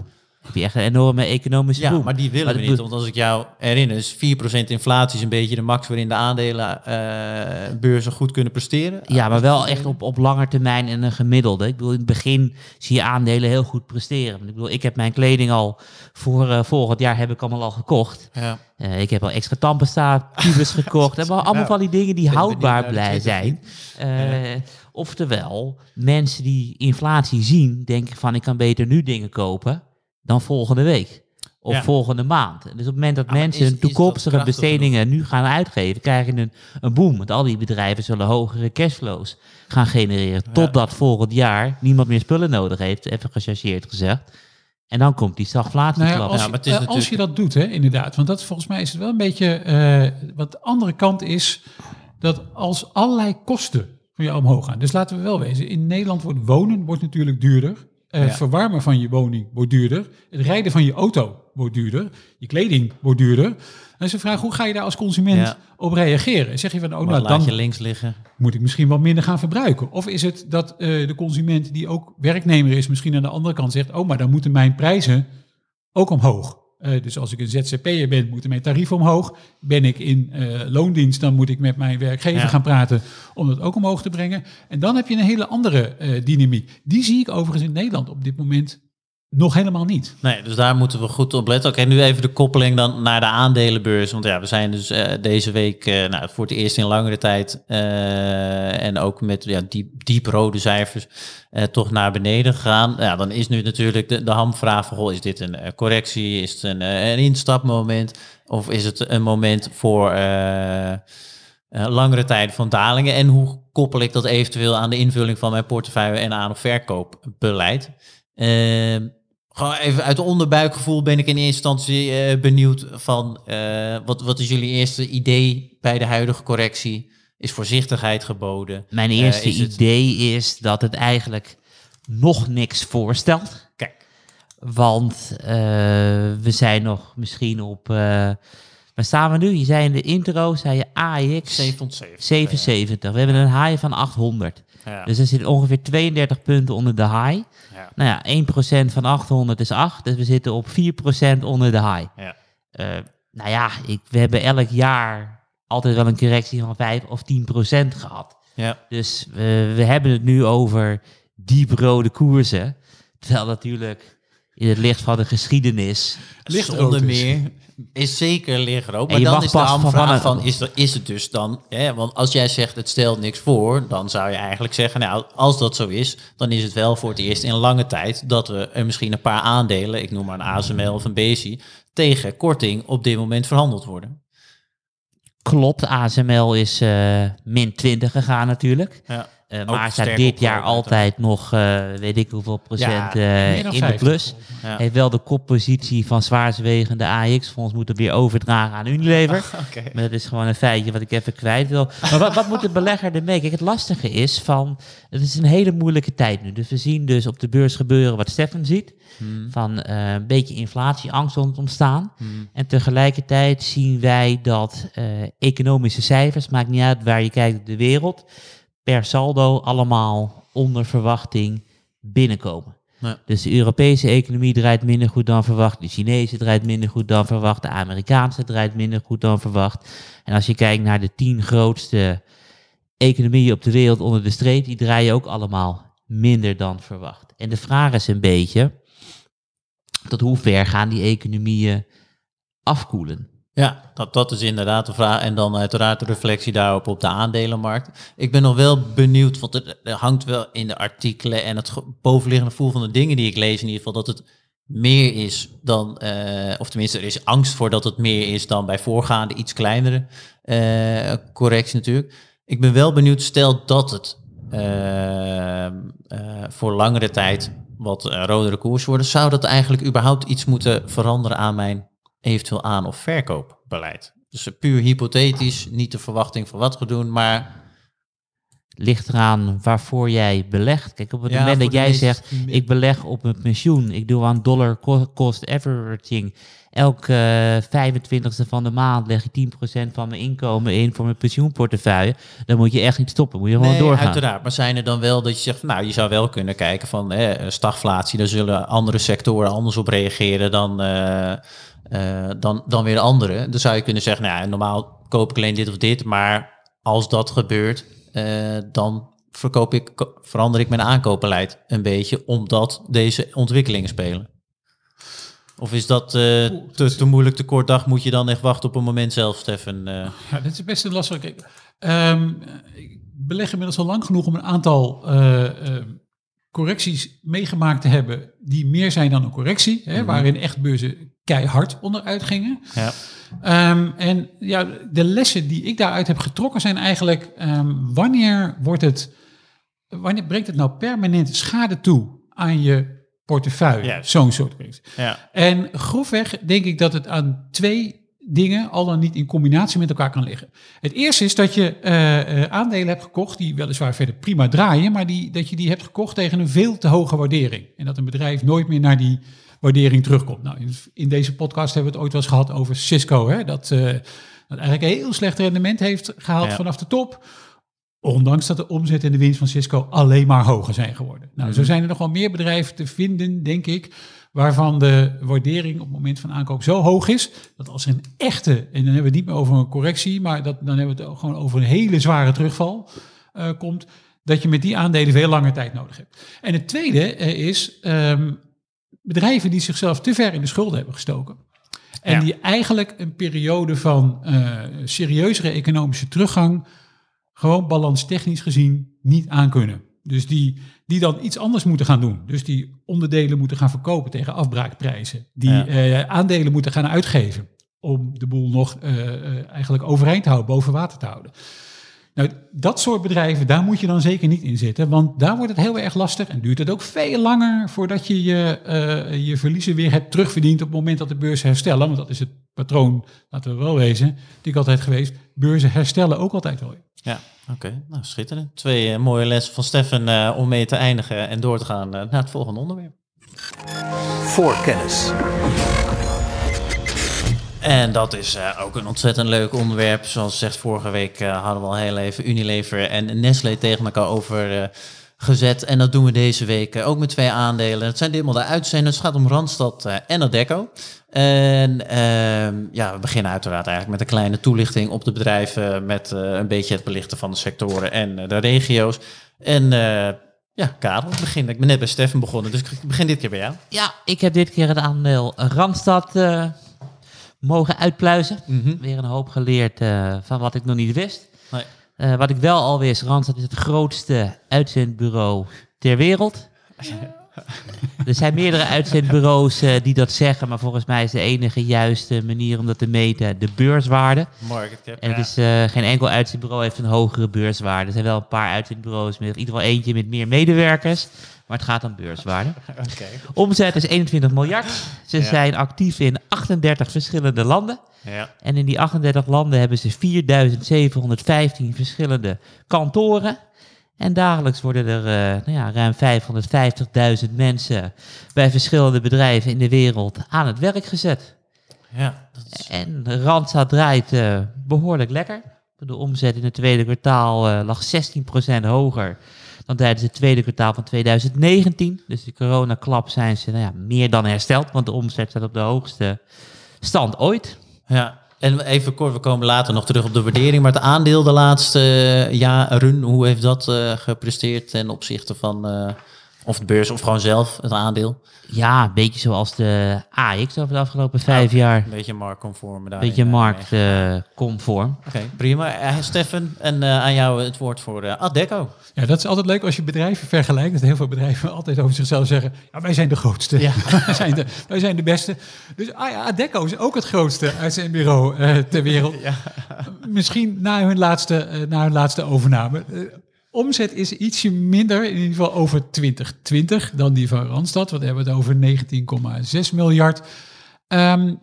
Heb je echt een enorme economische Ja, boom. maar die willen Maar we niet. Want als ik jou herinner, is 4% inflatie is een beetje de max waarin de aandelenbeurzen goed kunnen presteren. Ja, maar wel echt op, op lange termijn en een gemiddelde. Ik bedoel, in het begin zie je aandelen heel goed presteren. Ik bedoel, ik heb mijn kleding al voor eh, volgend jaar heb ik allemaal al gekocht. Ja. Eh, ik heb al extra tandpasta, tubus gekocht. En allemaal Nou, van die dingen die houdbaar blij zijn. Eh, Oftewel, mensen die inflatie zien, denken van ik kan beter nu dingen kopen dan volgende week. Of Ja. volgende maand. Dus op het moment dat maar mensen is- hun toekomstige bestedingen nu gaan uitgeven, krijg je een, een boom. Want al die bedrijven zullen hogere cashflows gaan genereren. Totdat volgend jaar niemand meer spullen nodig heeft, even gechargeerd gezegd. En dan komt die stagflatie Nou ja, als, Ja, maar het is eh, als natuurlijk- je dat doet, hè, inderdaad. Want dat volgens mij is het wel een beetje. eh wat de andere kant is. dat als allerlei kosten van jou omhoog gaan. Dus laten we wel wezen, in Nederland wordt wonen wordt natuurlijk duurder. Eh, Het Ja. verwarmen van je woning wordt duurder. Het rijden van je auto wordt duurder. Je kleding wordt duurder. En ze vragen, hoe ga je daar als consument Ja. op reageren? Zeg je van, oh, nou, laat dan je links liggen? moet ik misschien wat minder gaan verbruiken? Of is het dat eh, de consument die ook werknemer is, misschien aan de andere kant zegt, oh, maar dan moeten mijn prijzen ook omhoog. Eh, dus als ik een ZZP'er ben, moeten mijn tarieven omhoog. Ben ik in eh, loondienst, dan moet ik met mijn werkgever Ja. gaan praten om dat ook omhoog te brengen. En dan heb je een hele andere eh, dynamiek. Die zie ik overigens in Nederland op dit moment nog helemaal niet. Nee, dus daar moeten we goed op letten. Oké, nu even de koppeling dan naar de aandelenbeurs. Want ja, we zijn dus eh, deze week eh, nou, voor het eerst in langere tijd... eh, en ook met ja, diep, diep rode cijfers toch naar beneden gegaan. Ja, dan is nu natuurlijk de, de hamvraag. Goh, is dit een correctie? Is het een, een instapmoment? Of is het een moment voor... langere tijden van dalingen. En hoe koppel ik dat eventueel aan de invulling van mijn portefeuille en aan- of verkoopbeleid? Ehm, gewoon even uit de onderbuikgevoel ben ik in eerste instantie eh, benieuwd van eh, wat, wat is jullie eerste idee bij de huidige correctie? Is voorzichtigheid geboden? Mijn Eh, eerste is het- idee is dat het eigenlijk nog niks voorstelt. Kijk, Want we zijn nog misschien op... waar staan we nu? Je zei in de intro, zei je AX 770. 77. We hebben een high van 800. Ja. Dus er zit ongeveer 32 punten onder de high. Ja. Nou ja, 1% van 800 is 8. Dus we zitten op 4% onder de high. Ja. Eh, nou ja, ik, we hebben elk jaar altijd wel een correctie van 5 of 10% gehad. Ja. Dus we hebben het nu over dieprode koersen. Terwijl natuurlijk in het licht van de geschiedenis... Zonder dus. meer is zeker lichtrood. En Maar dan is de van vanaf- van, is, er, is het dus dan... Hè, want als jij zegt het stelt niks voor, dan zou je eigenlijk zeggen... nou, als dat zo is, dan is het wel voor het eerst in lange tijd... dat we er misschien een paar aandelen, ik noem maar een ASML of een BSI... tegen korting op dit moment verhandeld worden. Klopt, ASML is eh, min 20 gegaan natuurlijk. Ja. Eh, Ook maar staat dit jaar altijd nog, eh, weet ik hoeveel procent, eh, in de 50. plus. Ja. Heeft wel de koppositie van zwaarstwegende AX-fonds moeten weer overdragen aan Unilever. Maar dat is gewoon een feitje wat ik even kwijt wil. Maar wat, wat moet de belegger ermee? Kijk, het lastige is van, het is een hele moeilijke tijd nu. Dus we zien dus op de beurs gebeuren wat Stefan ziet. Van eh, een beetje inflatieangst ont- ontstaan. En tegelijkertijd zien wij dat eh, economische cijfers, maakt niet uit waar je kijkt op de wereld, per saldo allemaal onder verwachting binnenkomen. Dus de Europese economie draait minder goed dan verwacht. De Chinese draait minder goed dan verwacht. De Amerikaanse draait minder goed dan verwacht. En als je kijkt naar de tien grootste economieën op de wereld onder de streep, die draaien ook allemaal minder dan verwacht. En de vraag is een beetje, tot hoe ver gaan die economieën afkoelen? Ja, dat, dat is inderdaad de vraag. En dan uiteraard de reflectie daarop op de aandelenmarkt. Ik ben nog wel benieuwd, want er hangt wel in de artikelen en het ge- bovenliggende gevoel van de dingen die ik lees in ieder geval, dat het meer is dan, eh, of tenminste er is angst voor dat het meer is dan bij voorgaande iets kleinere eh, correctie natuurlijk. Ik ben wel benieuwd, stel dat het eh, voor langere tijd wat rodere koers worden, zou dat eigenlijk überhaupt iets moeten veranderen aan mijn eventueel aan- of verkoopbeleid? Dus eh, puur hypothetisch, niet de verwachting van wat we doen, maar Ligt eraan waarvoor jij belegt. Kijk, op het Ja, moment dat jij meest- zegt, ik beleg op mijn pensioen, ik doe aan dollar co- cost averaging, elke eh, 25ste van de maand leg ik 10% van mijn inkomen in voor mijn pensioenportefeuille, dan moet je echt niet stoppen, moet je gewoon nee, doorgaan. uiteraard. Maar zijn er dan wel dat je zegt, nou, je zou wel kunnen kijken van eh, stagflatie, daar zullen andere sectoren anders op reageren dan, eh, eh, dan, dan weer de andere. Dan zou je kunnen zeggen, nou, ja, normaal koop ik alleen dit of dit, maar als dat gebeurt, eh, dan verkoop ik, verander ik mijn aankoopbeleid een beetje, omdat deze ontwikkelingen spelen. Of is dat eh, te, te moeilijk, te kort dag? Moet je dan echt wachten op een moment zelf, Stefan? Ja, dit is best een lastig. Kijk, ehm, ik beleg inmiddels al lang genoeg om een aantal eh, eh, correcties meegemaakt te hebben die meer zijn dan een correctie, hè, waarin echt beurzen keihard onderuit gingen. ja. Ehm, en ja, de lessen die ik daaruit heb getrokken zijn eigenlijk ehm, wanneer wordt het, wanneer brengt het nou permanent schade toe aan je portefeuille? Zo'n soort correctie. ja. En grofweg denk ik dat het aan twee dingen al dan niet in combinatie met elkaar kan liggen. Het eerste is dat je uh, aandelen hebt gekocht die weliswaar verder prima draaien, maar die, dat je die hebt gekocht tegen een veel te hoge waardering. En dat een bedrijf nooit meer naar die waardering terugkomt. Nou, in, in deze podcast hebben we het ooit wel eens gehad over Cisco, hè, dat, uh, dat eigenlijk een heel slecht rendement heeft gehaald vanaf de top. Ondanks dat de omzet en de winst van Cisco alleen maar hoger zijn geworden. Nou, zo mhm. zijn er nog wel meer bedrijven te vinden, denk ik, waarvan de waardering op het moment van aankoop zo hoog is, dat als er een echte, en dan hebben we het niet meer over een correctie, maar dat, dan hebben we het gewoon over een hele zware terugval uh, komt, dat je met die aandelen veel langer tijd nodig hebt. En het tweede uh, is um, bedrijven die zichzelf te ver in de schulden hebben gestoken. En die eigenlijk een periode van uh, serieuzere economische teruggang gewoon balanstechnisch gezien niet aankunnen. Dus die, die dan iets anders moeten gaan doen. Dus die onderdelen moeten gaan verkopen tegen afbraakprijzen. Die ja. uh, aandelen moeten gaan uitgeven om de boel nog uh, eigenlijk overeind te houden, boven water te houden. Nou, dat soort bedrijven, daar moet je dan zeker niet in zitten, want daar wordt het heel erg lastig en duurt het ook veel langer voordat je je, uh, je verliezen weer hebt terugverdiend op het moment dat de beurzen herstellen. Want dat is het patroon, laten we wel wezen, die ik altijd geweest. Beurzen herstellen ook altijd wel. Ja, oké. Nou, schitterend. Twee uh, mooie lessen van Stefan uh, om mee te eindigen en door te gaan naar het volgende onderwerp. Voorkennis. En dat is uh, ook een ontzettend leuk onderwerp. Zoals zegt, vorige week uh, hadden we al heel even Unilever en Nestlé tegen elkaar over uh, gezet. En dat doen we deze week ook met twee aandelen. Het zijn ditmaal de uitzenders. Het gaat om Randstad en Adecco. En ehm, ja, we beginnen uiteraard eigenlijk met een kleine toelichting op de bedrijven. Met een beetje het belichten van de sectoren en de regio's. En ja, Karel, ik begin. Ik ben net bij Stefan begonnen, dus ik begin dit keer bij jou. Ja, ik heb dit keer het aandeel Randstad mogen uitpluizen. Mm Weer een hoop geleerd van wat ik nog niet wist. Nee. Uh, wat ik wel al wist, Randstad is het grootste uitzendbureau ter wereld. er zijn meerdere uitzendbureaus uh, die dat zeggen, maar volgens mij is de enige juiste manier om dat te meten de beurswaarde. Market cap, en dus uh, geen enkel uitzendbureau heeft een hogere beurswaarde. Er zijn wel een paar uitzendbureaus met in ieder geval eentje met meer medewerkers. Maar het gaat om beurswaarde. Okay. Omzet is 21 miljard. Ze ja. zijn actief in 38 verschillende landen. Ja. En in die 38 landen hebben ze 4715 verschillende kantoren. En dagelijks worden er uh, nou ja, ruim 550.000 mensen bij verschillende bedrijven in de wereld aan het werk gezet. Ja, is... En Randstad draait uh, behoorlijk lekker. De omzet in het tweede kwartaal uh, lag 16% hoger dan tijdens het tweede kwartaal van 2019. Dus de coronaklap zijn ze nou ja, meer dan hersteld, want de omzet staat op de hoogste stand ooit. Ja, en even kort, we komen later nog terug op de waardering, maar het aandeel de laatste jaren, hoe heeft dat uh, gepresteerd ten opzichte van... Uh, of de beurs, of gewoon zelf, het aandeel? Ja, een beetje zoals de AX over de afgelopen vijf jaar. Een beetje marktconform. Een beetje marktconform. Uh, Oké, okay, prima. Uh, Stefan, en uh, aan jou het woord voor uh, Adecco. Ja, dat is altijd leuk als je bedrijven vergelijkt. Dat heel veel bedrijven altijd over zichzelf zeggen... ja, wij zijn de grootste. Ja. wij, zijn de, wij zijn de beste. Dus ah ja, is ook het grootste uit zijn bureau ter wereld. Ja. Misschien na hun laatste, na hun laatste overname omzet is ietsje minder, in ieder geval over 2020, dan die van Randstad. Want we hebben het over 19,6 miljard. Um,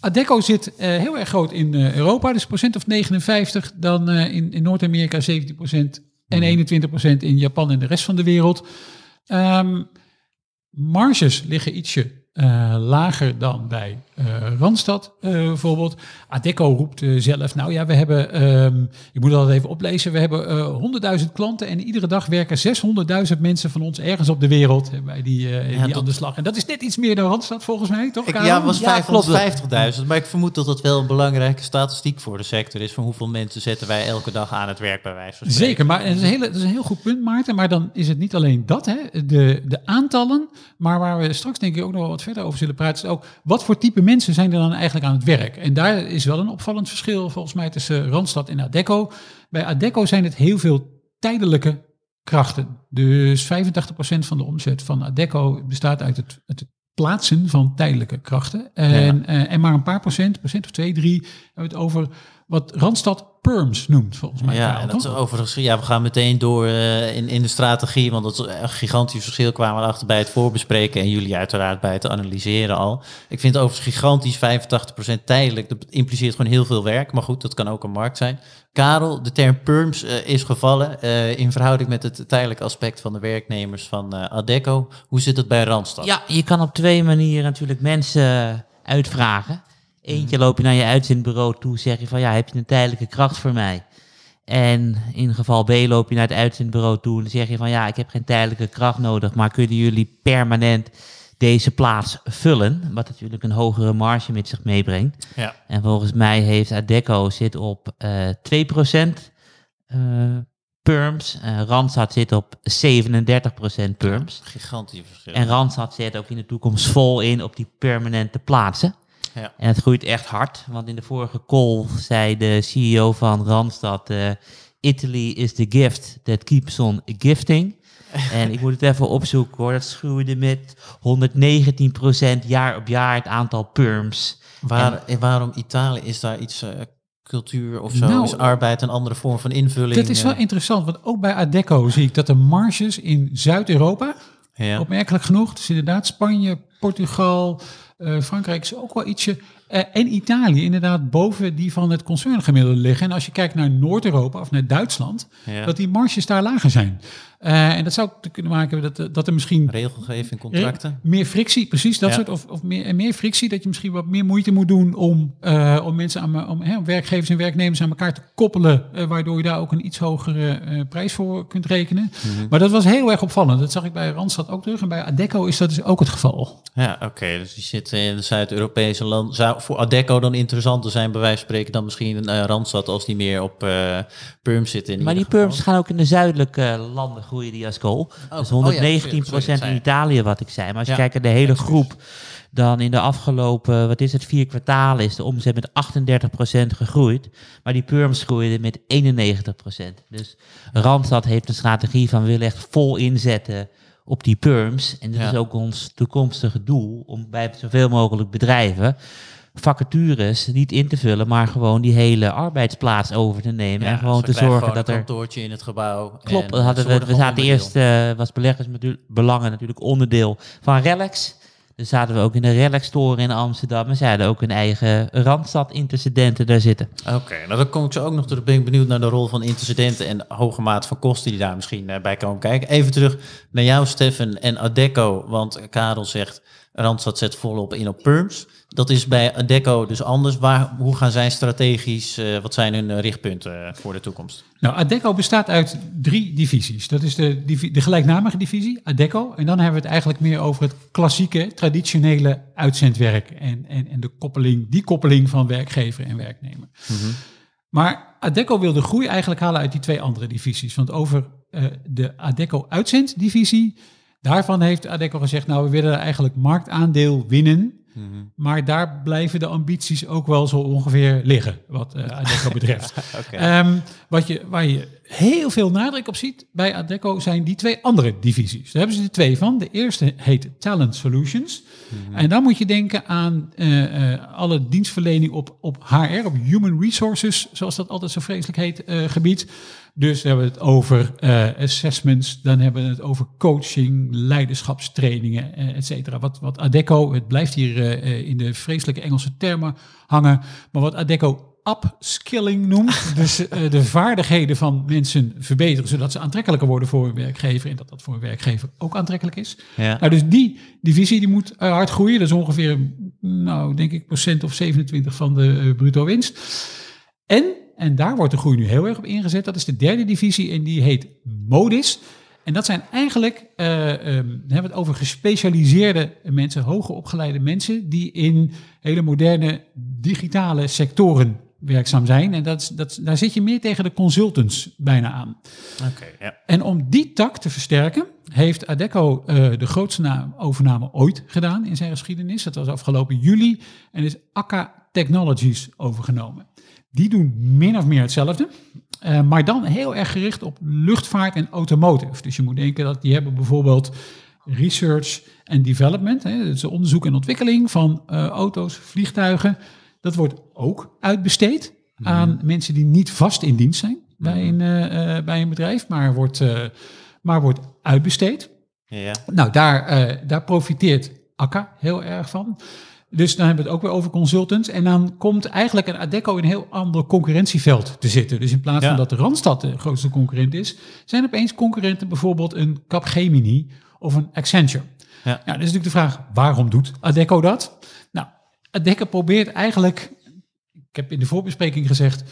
Adecco zit uh, heel erg groot in uh, Europa, dus procent of 59. Dan uh, in, in Noord-Amerika 17 procent en 21 procent in Japan en de rest van de wereld. Um, marges liggen ietsje lager dan bij Randstad uh, bijvoorbeeld. Adecco roept zelf, nou ja, we hebben, um, ik moet dat even oplezen, we hebben 100.000 klanten en iedere dag werken 600.000 mensen van ons ergens op de wereld bij die, ja, die aan de slag. En dat is net iets meer dan Randstad volgens mij, toch? Ik, ja, was 550.000, maar ik vermoed dat dat wel een belangrijke statistiek voor de sector is, van hoeveel mensen zetten wij elke dag aan het werk bij wijze van spreken. Zeker, maar dat is, een hele, dat is een heel goed punt, Maarten, maar dan is het niet alleen dat, hè, de, de aantallen, maar waar we straks denk ik ook nog wel wat verder over zullen praten, is ook wat voor type mensen zijn er dan eigenlijk aan het werk? En daar is wel een opvallend verschil volgens mij tussen Randstad en Adecco. Bij Adecco zijn het heel veel tijdelijke krachten. Dus 85% van de omzet van Adecco bestaat uit het, het plaatsen van tijdelijke krachten. En, ja. uh, en maar een paar procent, procent of twee, drie, hebben het over wat Randstad perms noemt, volgens mij. Ja, en dat is overigens, ja, we gaan meteen door eh, in, in de strategie, want dat is een gigantisch verschil kwamen we achter bij het voorbespreken en jullie uiteraard bij het analyseren al. Ik vind het overigens gigantisch 85% tijdelijk. Dat impliceert gewoon heel veel werk, maar goed, dat kan ook een markt zijn. Karel, de term perms eh, is gevallen eh, in verhouding met het tijdelijke aspect van de werknemers van eh, Adecco. Hoe zit het bij Randstad? Ja, je kan op twee manieren natuurlijk mensen uitvragen. Eentje loop je naar je uitzendbureau toe, zeg je van ja, heb je een tijdelijke kracht voor mij? En in geval B loop je naar het uitzendbureau toe en dan zeg je van ja, ik heb geen tijdelijke kracht nodig, maar kunnen jullie permanent deze plaats vullen? Wat natuurlijk een hogere marge met zich meebrengt. Ja. En volgens mij heeft Adecco zit op eh 2% eh perms. Eh, Randstad zit op 37% perms. Gigantisch verschil. En Randstad zet ook in de toekomst vol in op die permanente plaatsen. Ja. En het groeit echt hard, want in de vorige call zei de CEO van Randstad... eh, Italy is the gift that keeps on gifting. en ik moet het even opzoeken hoor, dat groeide met 119% jaar op jaar het aantal perms. Waar, en waarom Italië? Is daar iets, eh, cultuur of zo? Nou, is arbeid een andere vorm van invulling? Dat is wel eh, interessant, want ook bij Adecco zie ik dat de marges in Zuid-Europa, ja. opmerkelijk genoeg, dus inderdaad Spanje, Portugal, eh, Frankrijk is ook wel ietsje, eh, en Italië inderdaad boven die van het concerngemiddelde liggen. En als je kijkt naar Noord-Europa of naar Duitsland, Ja. dat die marges daar lager zijn. Eh, en dat zou te kunnen maken dat, dat er misschien Regelgeving, contracten? Eh, Meer frictie, precies dat Ja. soort. Of, of meer, en meer frictie, dat je misschien wat meer moeite moet doen om, eh, om mensen aan om, hè, om werkgevers en werknemers aan elkaar te koppelen, eh, waardoor je daar ook een iets hogere eh, prijs voor kunt rekenen. Mhm. Maar dat was heel erg opvallend. Dat zag ik bij Randstad ook terug. En bij Adecco is dat dus ook het geval. Ja, oké. Dus die zitten in de Zuid-Europese landen. Zou voor Adecco dan interessanter zijn, bij wijze van spreken, dan misschien een eh, Randstad als die meer op eh perm zitten. In Maar die perms gaan ook in de zuidelijke landen die als kool. dus oh ja, 119 sorry, sorry, dat in zei Italië, wat ik zei. Maar als je kijkt naar de hele groep, dan in de afgelopen, wat is het, vier kwartalen is de omzet met 38% gegroeid. Maar die perms groeiden met 91% Dus Randstad heeft een strategie van willen echt vol inzetten op die perms. En dat Ja. is ook ons toekomstige doel, om bij zoveel mogelijk bedrijven vacatures niet in te vullen, maar gewoon die hele arbeidsplaats over te nemen. en gewoon te zorgen gewoon dat een er... kantoortje in het gebouw. Klopt, en hadden we, zaten eerst, eh, was beleggersbelangen natuurlijk onderdeel van Relax. Dus zaten we ook in de Relax Store in Amsterdam. En ze hadden ook een eigen Randstad intercedenten daar zitten. Oké, nou dan kom ik zo ook nog terug. Ben ik benieuwd naar de rol van intercedenten en de hoge mate van kosten die daar misschien eh, bij komen kijken. Even terug naar jou, Stefan, en Adecco. Want Karel zegt, Randstad zet volop in op perms. Dat is bij Adecco dus anders. Waar, hoe gaan zij strategisch, eh, wat zijn hun eh, richtpunten eh, voor de toekomst? Nou, Adecco bestaat uit drie divisies. Dat is de, de gelijknamige divisie, Adecco. En dan hebben we het eigenlijk meer over het klassieke, traditionele uitzendwerk. En, en, en de koppeling, die koppeling van werkgever en werknemer. Maar Adecco wil de groei eigenlijk halen uit die twee andere divisies. Want over de Adecco uitzenddivisie, daarvan heeft Adecco gezegd, nou we willen eigenlijk marktaandeel winnen. Maar daar blijven de ambities ook wel zo ongeveer liggen, wat eh Adecco betreft. Ehm, wat je, waar je heel veel nadruk op ziet bij Adecco zijn die twee andere divisies. Daar hebben ze er twee van. De eerste heet Talent Solutions. En dan moet je denken aan eh, eh, alle dienstverlening op, op HR, op Human Resources, zoals dat altijd zo vreselijk heet, gebied. Dus hebben we het over eh, assessments, dan hebben we het over coaching, leiderschapstrainingen, eh, et cetera. Wat, wat Adecco, het blijft hier eh, in de vreselijke Engelse termen hangen, maar wat Adecco upskilling noemt. Dus de vaardigheden van mensen verbeteren, zodat ze aantrekkelijker worden voor een werkgever en dat dat voor een werkgever ook aantrekkelijk is. Ja. Nou, dus die divisie die moet hard groeien. Dat is ongeveer, nou, denk ik, procent of 27 van de bruto winst. En, en daar wordt de groei nu heel erg op ingezet, dat is de derde divisie en die heet Modis. En dat zijn eigenlijk, eh, ehm, dan hebben we het over gespecialiseerde mensen, hoger opgeleide mensen, die in hele moderne digitale sectoren werkzaam zijn. En dat, is- dat, daar zit je meer tegen de consultants bijna aan. Oké, ja. En om die tak te versterken, heeft Adecco eh, de grootste naam, overname ooit gedaan in zijn geschiedenis. Dat was afgelopen juli. En is Akka Technologies overgenomen. Die doen min of meer hetzelfde. eh, maar dan heel erg gericht op luchtvaart en automotive. Dus je moet denken dat die hebben bijvoorbeeld research en development. Hè, dus onderzoek en ontwikkeling van eh, auto's, vliegtuigen. Dat wordt ook uitbesteed aan mensen die niet vast in dienst zijn bij, een, eh, bij een bedrijf, maar wordt, maar wordt uitbesteed. Ja. Nou, daar, daar profiteert Akka heel erg van. Dus dan hebben we het ook weer over consultants. En dan komt eigenlijk een Adecco in een heel ander concurrentieveld te zitten. Dus in plaats Ja. van dat de Randstad de grootste concurrent is, zijn opeens concurrenten bijvoorbeeld een Capgemini of een Accenture. Ja. Ja, dan is natuurlijk de vraag, waarom doet Adecco dat? Nou, Adecco probeert eigenlijk, ik heb in de voorbespreking gezegd,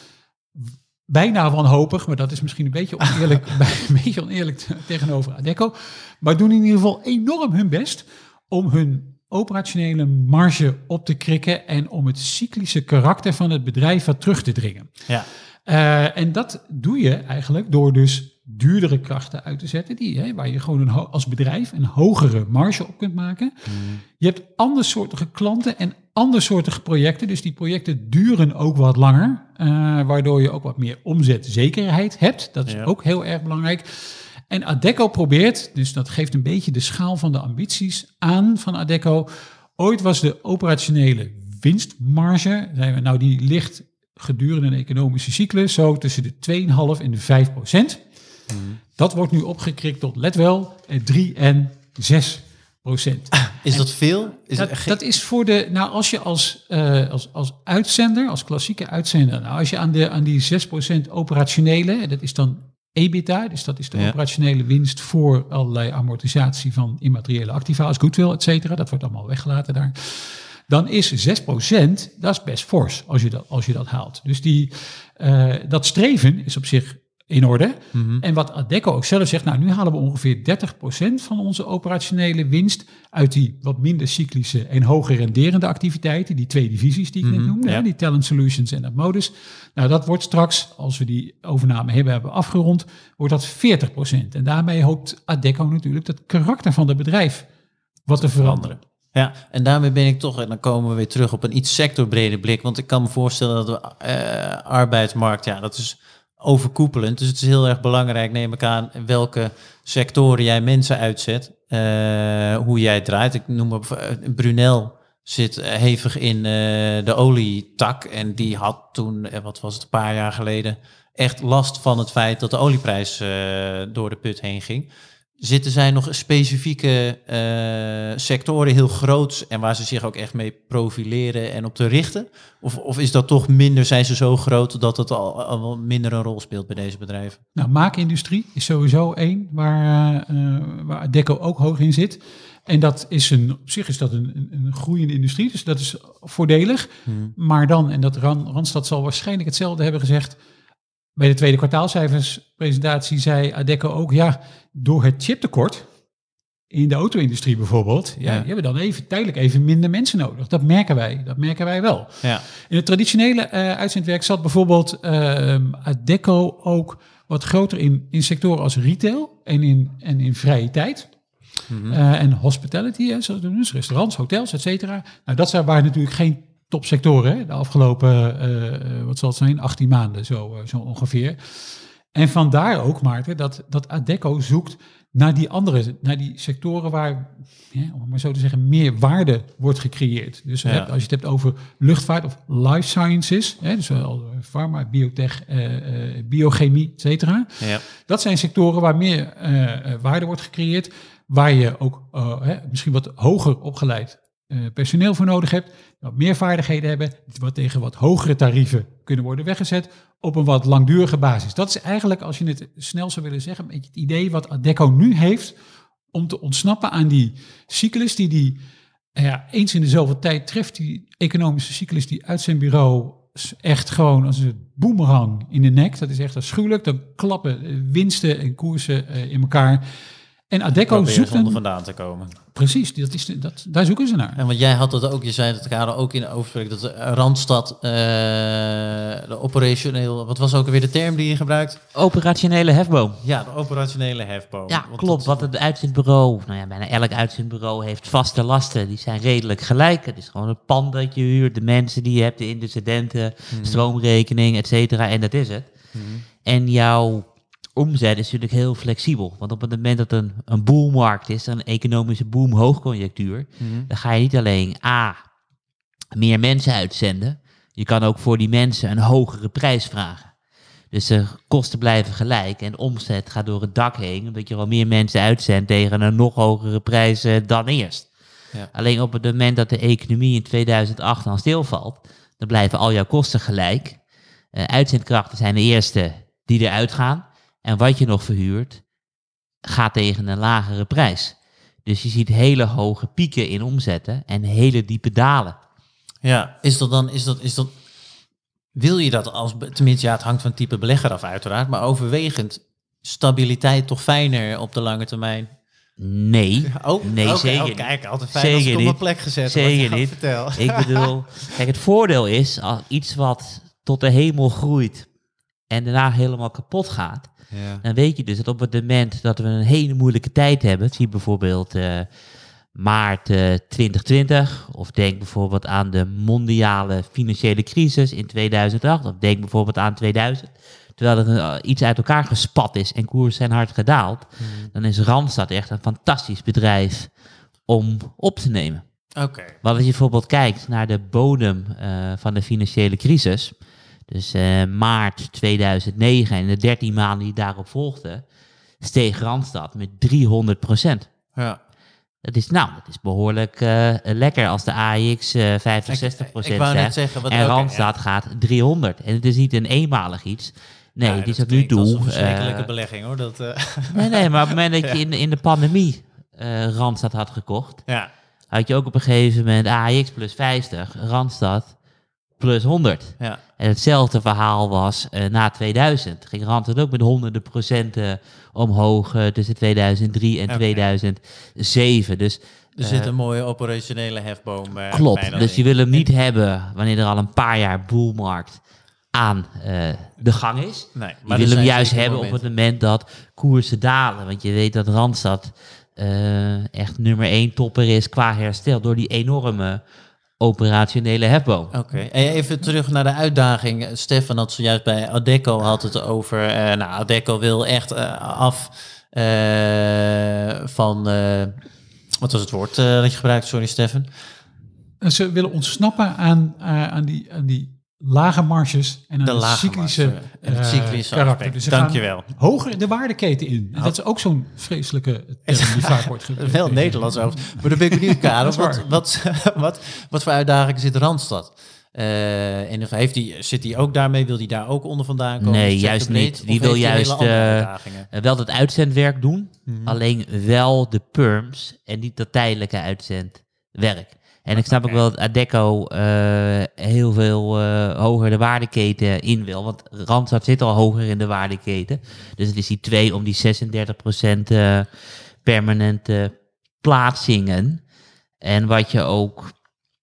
bijna wanhopig, maar dat is misschien een beetje oneerlijk, een beetje oneerlijk tegenover Adecco, maar doen in ieder geval enorm hun best om hun operationele marge op te krikken en om het cyclische karakter van het bedrijf wat terug te dringen. Ja. Eh, en dat doe je eigenlijk door dus duurdere krachten uit te zetten, die, hè, waar je gewoon een als bedrijf een hogere marge op kunt maken. Je hebt andersoortige klanten en andersoortige projecten, dus die projecten duren ook wat langer, eh, waardoor je ook wat meer omzetzekerheid hebt. Dat is Ja. ook heel erg belangrijk. En Adecco probeert, dus dat geeft een beetje de schaal van de ambities aan van Adecco. Ooit was de operationele winstmarge, zijn we, nou die ligt gedurende een economische cyclus zo tussen de 2,5 en de 5 procent. Dat wordt nu opgekrikt tot, let wel, eh, 3 en 6 procent. Is dat veel? Is Dat, dat is voor de, nou als je als, eh, als, als uitzender, als klassieke uitzender, nou als je aan, de, aan die 6% operationele, dat is dan EBITDA, dus dat is de Ja. operationele winst voor allerlei amortisatie van immateriële activa als goodwill, et cetera, dat wordt allemaal weggelaten daar. Dan is 6%, dat is best fors als je dat, als je dat haalt. Dus die, eh, dat streven is op zich in orde. En wat Adecco ook zelf zegt, nou nu halen we ongeveer 30% van onze operationele winst uit die wat minder cyclische en hoger renderende activiteiten, die twee divisies die ik net noemde, ja. hè, die Talent Solutions en Modus. Nou dat wordt straks, als we die overname hebben, hebben afgerond, wordt dat 40%. En daarmee hoopt Adecco natuurlijk dat karakter van het bedrijf wat te veranderen. Ja, en daarmee ben ik toch, en dan komen we weer terug op een iets sectorbrede blik. Want ik kan me voorstellen dat de eh, arbeidsmarkt, ja, dat is overkoepelend. Dus het is heel erg belangrijk, neem ik aan, welke sectoren jij mensen uitzet. eh, hoe jij draait. Ik noem maar, eh, Brunel zit eh, hevig in eh, de olietak. En die had toen, wat was het, een paar jaar geleden, echt last van het feit dat de olieprijs door de put heen ging. Zitten zij nog specifieke eh, sectoren heel groot en waar ze zich ook echt mee profileren en op te richten? Of, of is dat toch minder, zijn ze zo groot dat het al, al minder een rol speelt bij deze bedrijven? Nou, maakindustrie is sowieso één waar, eh, waar Adecco ook hoog in zit. En dat is een, op zich is dat een, een, groeiende industrie, dus dat is voordelig. Maar dan, en dat Ran, Randstad zal waarschijnlijk hetzelfde hebben gezegd, bij de tweede kwartaalcijferspresentatie zei Adecco ook, ja, door het chiptekort in de auto-industrie bijvoorbeeld, ja, Ja. die hebben dan even tijdelijk even minder mensen nodig. Dat merken wij, dat merken wij wel. Ja, In het traditionele eh uitzendwerk zat bijvoorbeeld ehm Adecco ook wat groter in, in sectoren als retail en in, en in vrije tijd. Eh, en hospitality, hè, zoals dus restaurants, hotels, et cetera. Nou, dat zijn, waren natuurlijk geen topsectoren hè, de afgelopen, eh, eh, wat zal het zijn, 18 maanden zo, eh, zo ongeveer. En vandaar ook, Maarten, dat, dat Adecco zoekt naar die andere, naar die sectoren waar, ja, om maar zo te zeggen, meer waarde wordt gecreëerd. Dus Ja. als je het hebt over luchtvaart of life sciences, hè, dus wel pharma, biotech, eh, eh, biochemie, et cetera. ja. Dat zijn sectoren waar meer eh, waarde wordt gecreëerd, waar je ook hè, misschien wat hoger opgeleid personeel voor nodig hebt, wat meer vaardigheden hebben, wat tegen wat hogere tarieven kunnen worden weggezet op een wat langdurige basis. Dat is eigenlijk, als je het snel zou willen zeggen, een beetje het idee wat Adecco nu heeft om te ontsnappen aan die cyclus die die eh, ja, eens in de zoveel tijd treft, die economische cyclus die uit zijn bureau echt gewoon als een boemerang in de nek. Dat is echt afschuwelijk. Dan klappen eh, winsten en koersen eh, in elkaar. En Adecco Proberen zoekt een... vandaan te komen. Precies, dat is, dat, daar zoeken ze naar. En want jij had dat ook, je zei dat Karel ook in de overspreek, dat de Randstad, eh, de operationeel, wat was ook alweer de term die je gebruikt? Operationele hefboom. Ja, de operationele hefboom. Ja, Want klopt. Want het uitzendbureau, nou ja, bijna elk uitzendbureau heeft vaste lasten. Die zijn redelijk gelijk. Het is gewoon het pand dat je huurt, de mensen die je hebt, de incidenten, stroomrekening, et cetera. En dat is het. En jouw omzet is natuurlijk heel flexibel. Want op het moment dat een, een boelmarkt is, een economische boom, hoogconjunctuur, dan ga je niet alleen A, meer mensen uitzenden, Je kan ook voor die mensen een hogere prijs vragen. Dus de kosten blijven gelijk en de omzet gaat door het dak heen, omdat je wel meer mensen uitzendt tegen een nog hogere prijs eh, dan eerst. Ja. Alleen op het moment dat de economie in 2008 dan stilvalt, dan blijven al jouw kosten gelijk. Eh, uitzendkrachten zijn de eerste die eruit gaan. En wat je nog verhuurt, gaat tegen een lagere prijs. Dus je ziet hele hoge pieken in omzetten en hele diepe dalen. Ja, is dat dan, is dat, is dat, wil je dat als, tenminste ja, het hangt van het type belegger af uiteraard, maar overwegend stabiliteit toch fijner op de lange termijn? Nee, Oh, nee zeker oh, niet. kijk, altijd fijn als Zeker ik op niet. mijn plek gezet. Zeker niet. Vertel. Ik bedoel, kijk, het voordeel is als iets wat tot de hemel groeit en daarna helemaal kapot gaat, Ja. dan weet je dus dat op het moment dat we een hele moeilijke tijd hebben, zie bijvoorbeeld eh, maart eh, 2020, of denk bijvoorbeeld aan de mondiale financiële crisis in 2008, of denk bijvoorbeeld aan 2000, terwijl er eh, iets uit elkaar gespat is en koers zijn hard gedaald, dan is Randstad echt een fantastisch bedrijf om op te nemen. Oké. Want als je bijvoorbeeld kijkt naar de bodem van de financiële crisis, dus eh, maart 2009 en de 13 maanden die daarop volgden, steeg Randstad met 300% Ja. Dat is, nou, dat is behoorlijk eh, lekker als de AX eh 65 Ik- ik wou net zegt zeggen, wat- en Randstad gaat 300. En het is niet een eenmalig iets. Nee, Ja, het is tot nu toe... een verschrikkelijke eh, belegging hoor. Dat, nee, nee, maar op het moment dat je in, de- in de pandemie Randstad had gekocht, ja. had je ook op een gegeven moment AX plus 50, Randstad plus 100. Ja. En hetzelfde verhaal was eh, na 2000. Ging Randstad ook met honderden procenten omhoog eh, tussen 2003 en Oké. 2007. Dus Er zit een mooie operationele hefboom. eh, klopt. bij dat Dus je wil hem niet hebben wanneer er al een paar jaar boelmarkt aan eh, de gang is. Nee, Je maar wil er hem juist hebben op het moment dat koersen dalen. Want je weet dat Randstad eh, echt nummer één topper is qua herstel door die enorme operationele hefboom. Oké, en even terug naar de uitdaging. Stefan had zojuist bij Adecco had het over. eh, nou, Adecco wil echt eh, af eh, van. eh, wat was het woord eh, dat je gebruikt? Sorry, Stefan. En Ze willen ontsnappen aan, eh, aan, die, aan die lage marges en De lage cyclische, marge en het eh, cyclische karakter. Dus Dankjewel. hoger de waardeketen in. En dat is ook zo'n vreselijke term die vaak wordt gebruikt. Wel Nederlands over. Maar dan ben ik benieuwd, Karel. Wat, wat, wat, wat voor uitdagingen zit Randstad? Eh, en of heeft die, zit hij ook daarmee? Wil hij daar ook onder vandaan komen? Nee, juist niet. Die wil juist, eh? Eh, wel dat uitzendwerk doen, Mhm. alleen wel de perms en niet dat tijdelijke uitzendwerk. En ik snap ook wel dat Adecco eh, heel veel eh, hoger de waardeketen in wil. Want Randstad zit al hoger in de waardeketen. Dus het is die twee om die 36% eh, permanente plaatsingen. En wat je ook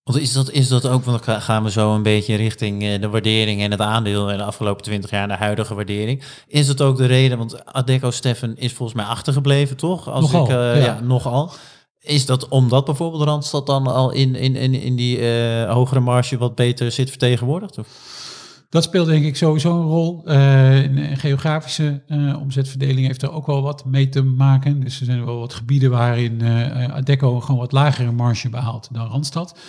Want is dat, is dat ook, want dan gaan we zo een beetje richting eh, de waardering en het aandeel in de afgelopen 20 jaar, de huidige waardering. Is dat ook de reden, want Adecco Steffen is volgens mij achtergebleven, toch? Als Nogal, ik, eh, ja. ja. nogal. Is dat omdat bijvoorbeeld Randstad dan al in, in, in, in die eh, hogere marge wat beter zit vertegenwoordigd? Of? Dat speelt denk ik sowieso een rol. Eh, in een geografische eh, omzetverdeling heeft er ook wel wat mee te maken. Dus er zijn wel wat gebieden waarin eh Adecco gewoon wat lagere marge behaalt dan Randstad.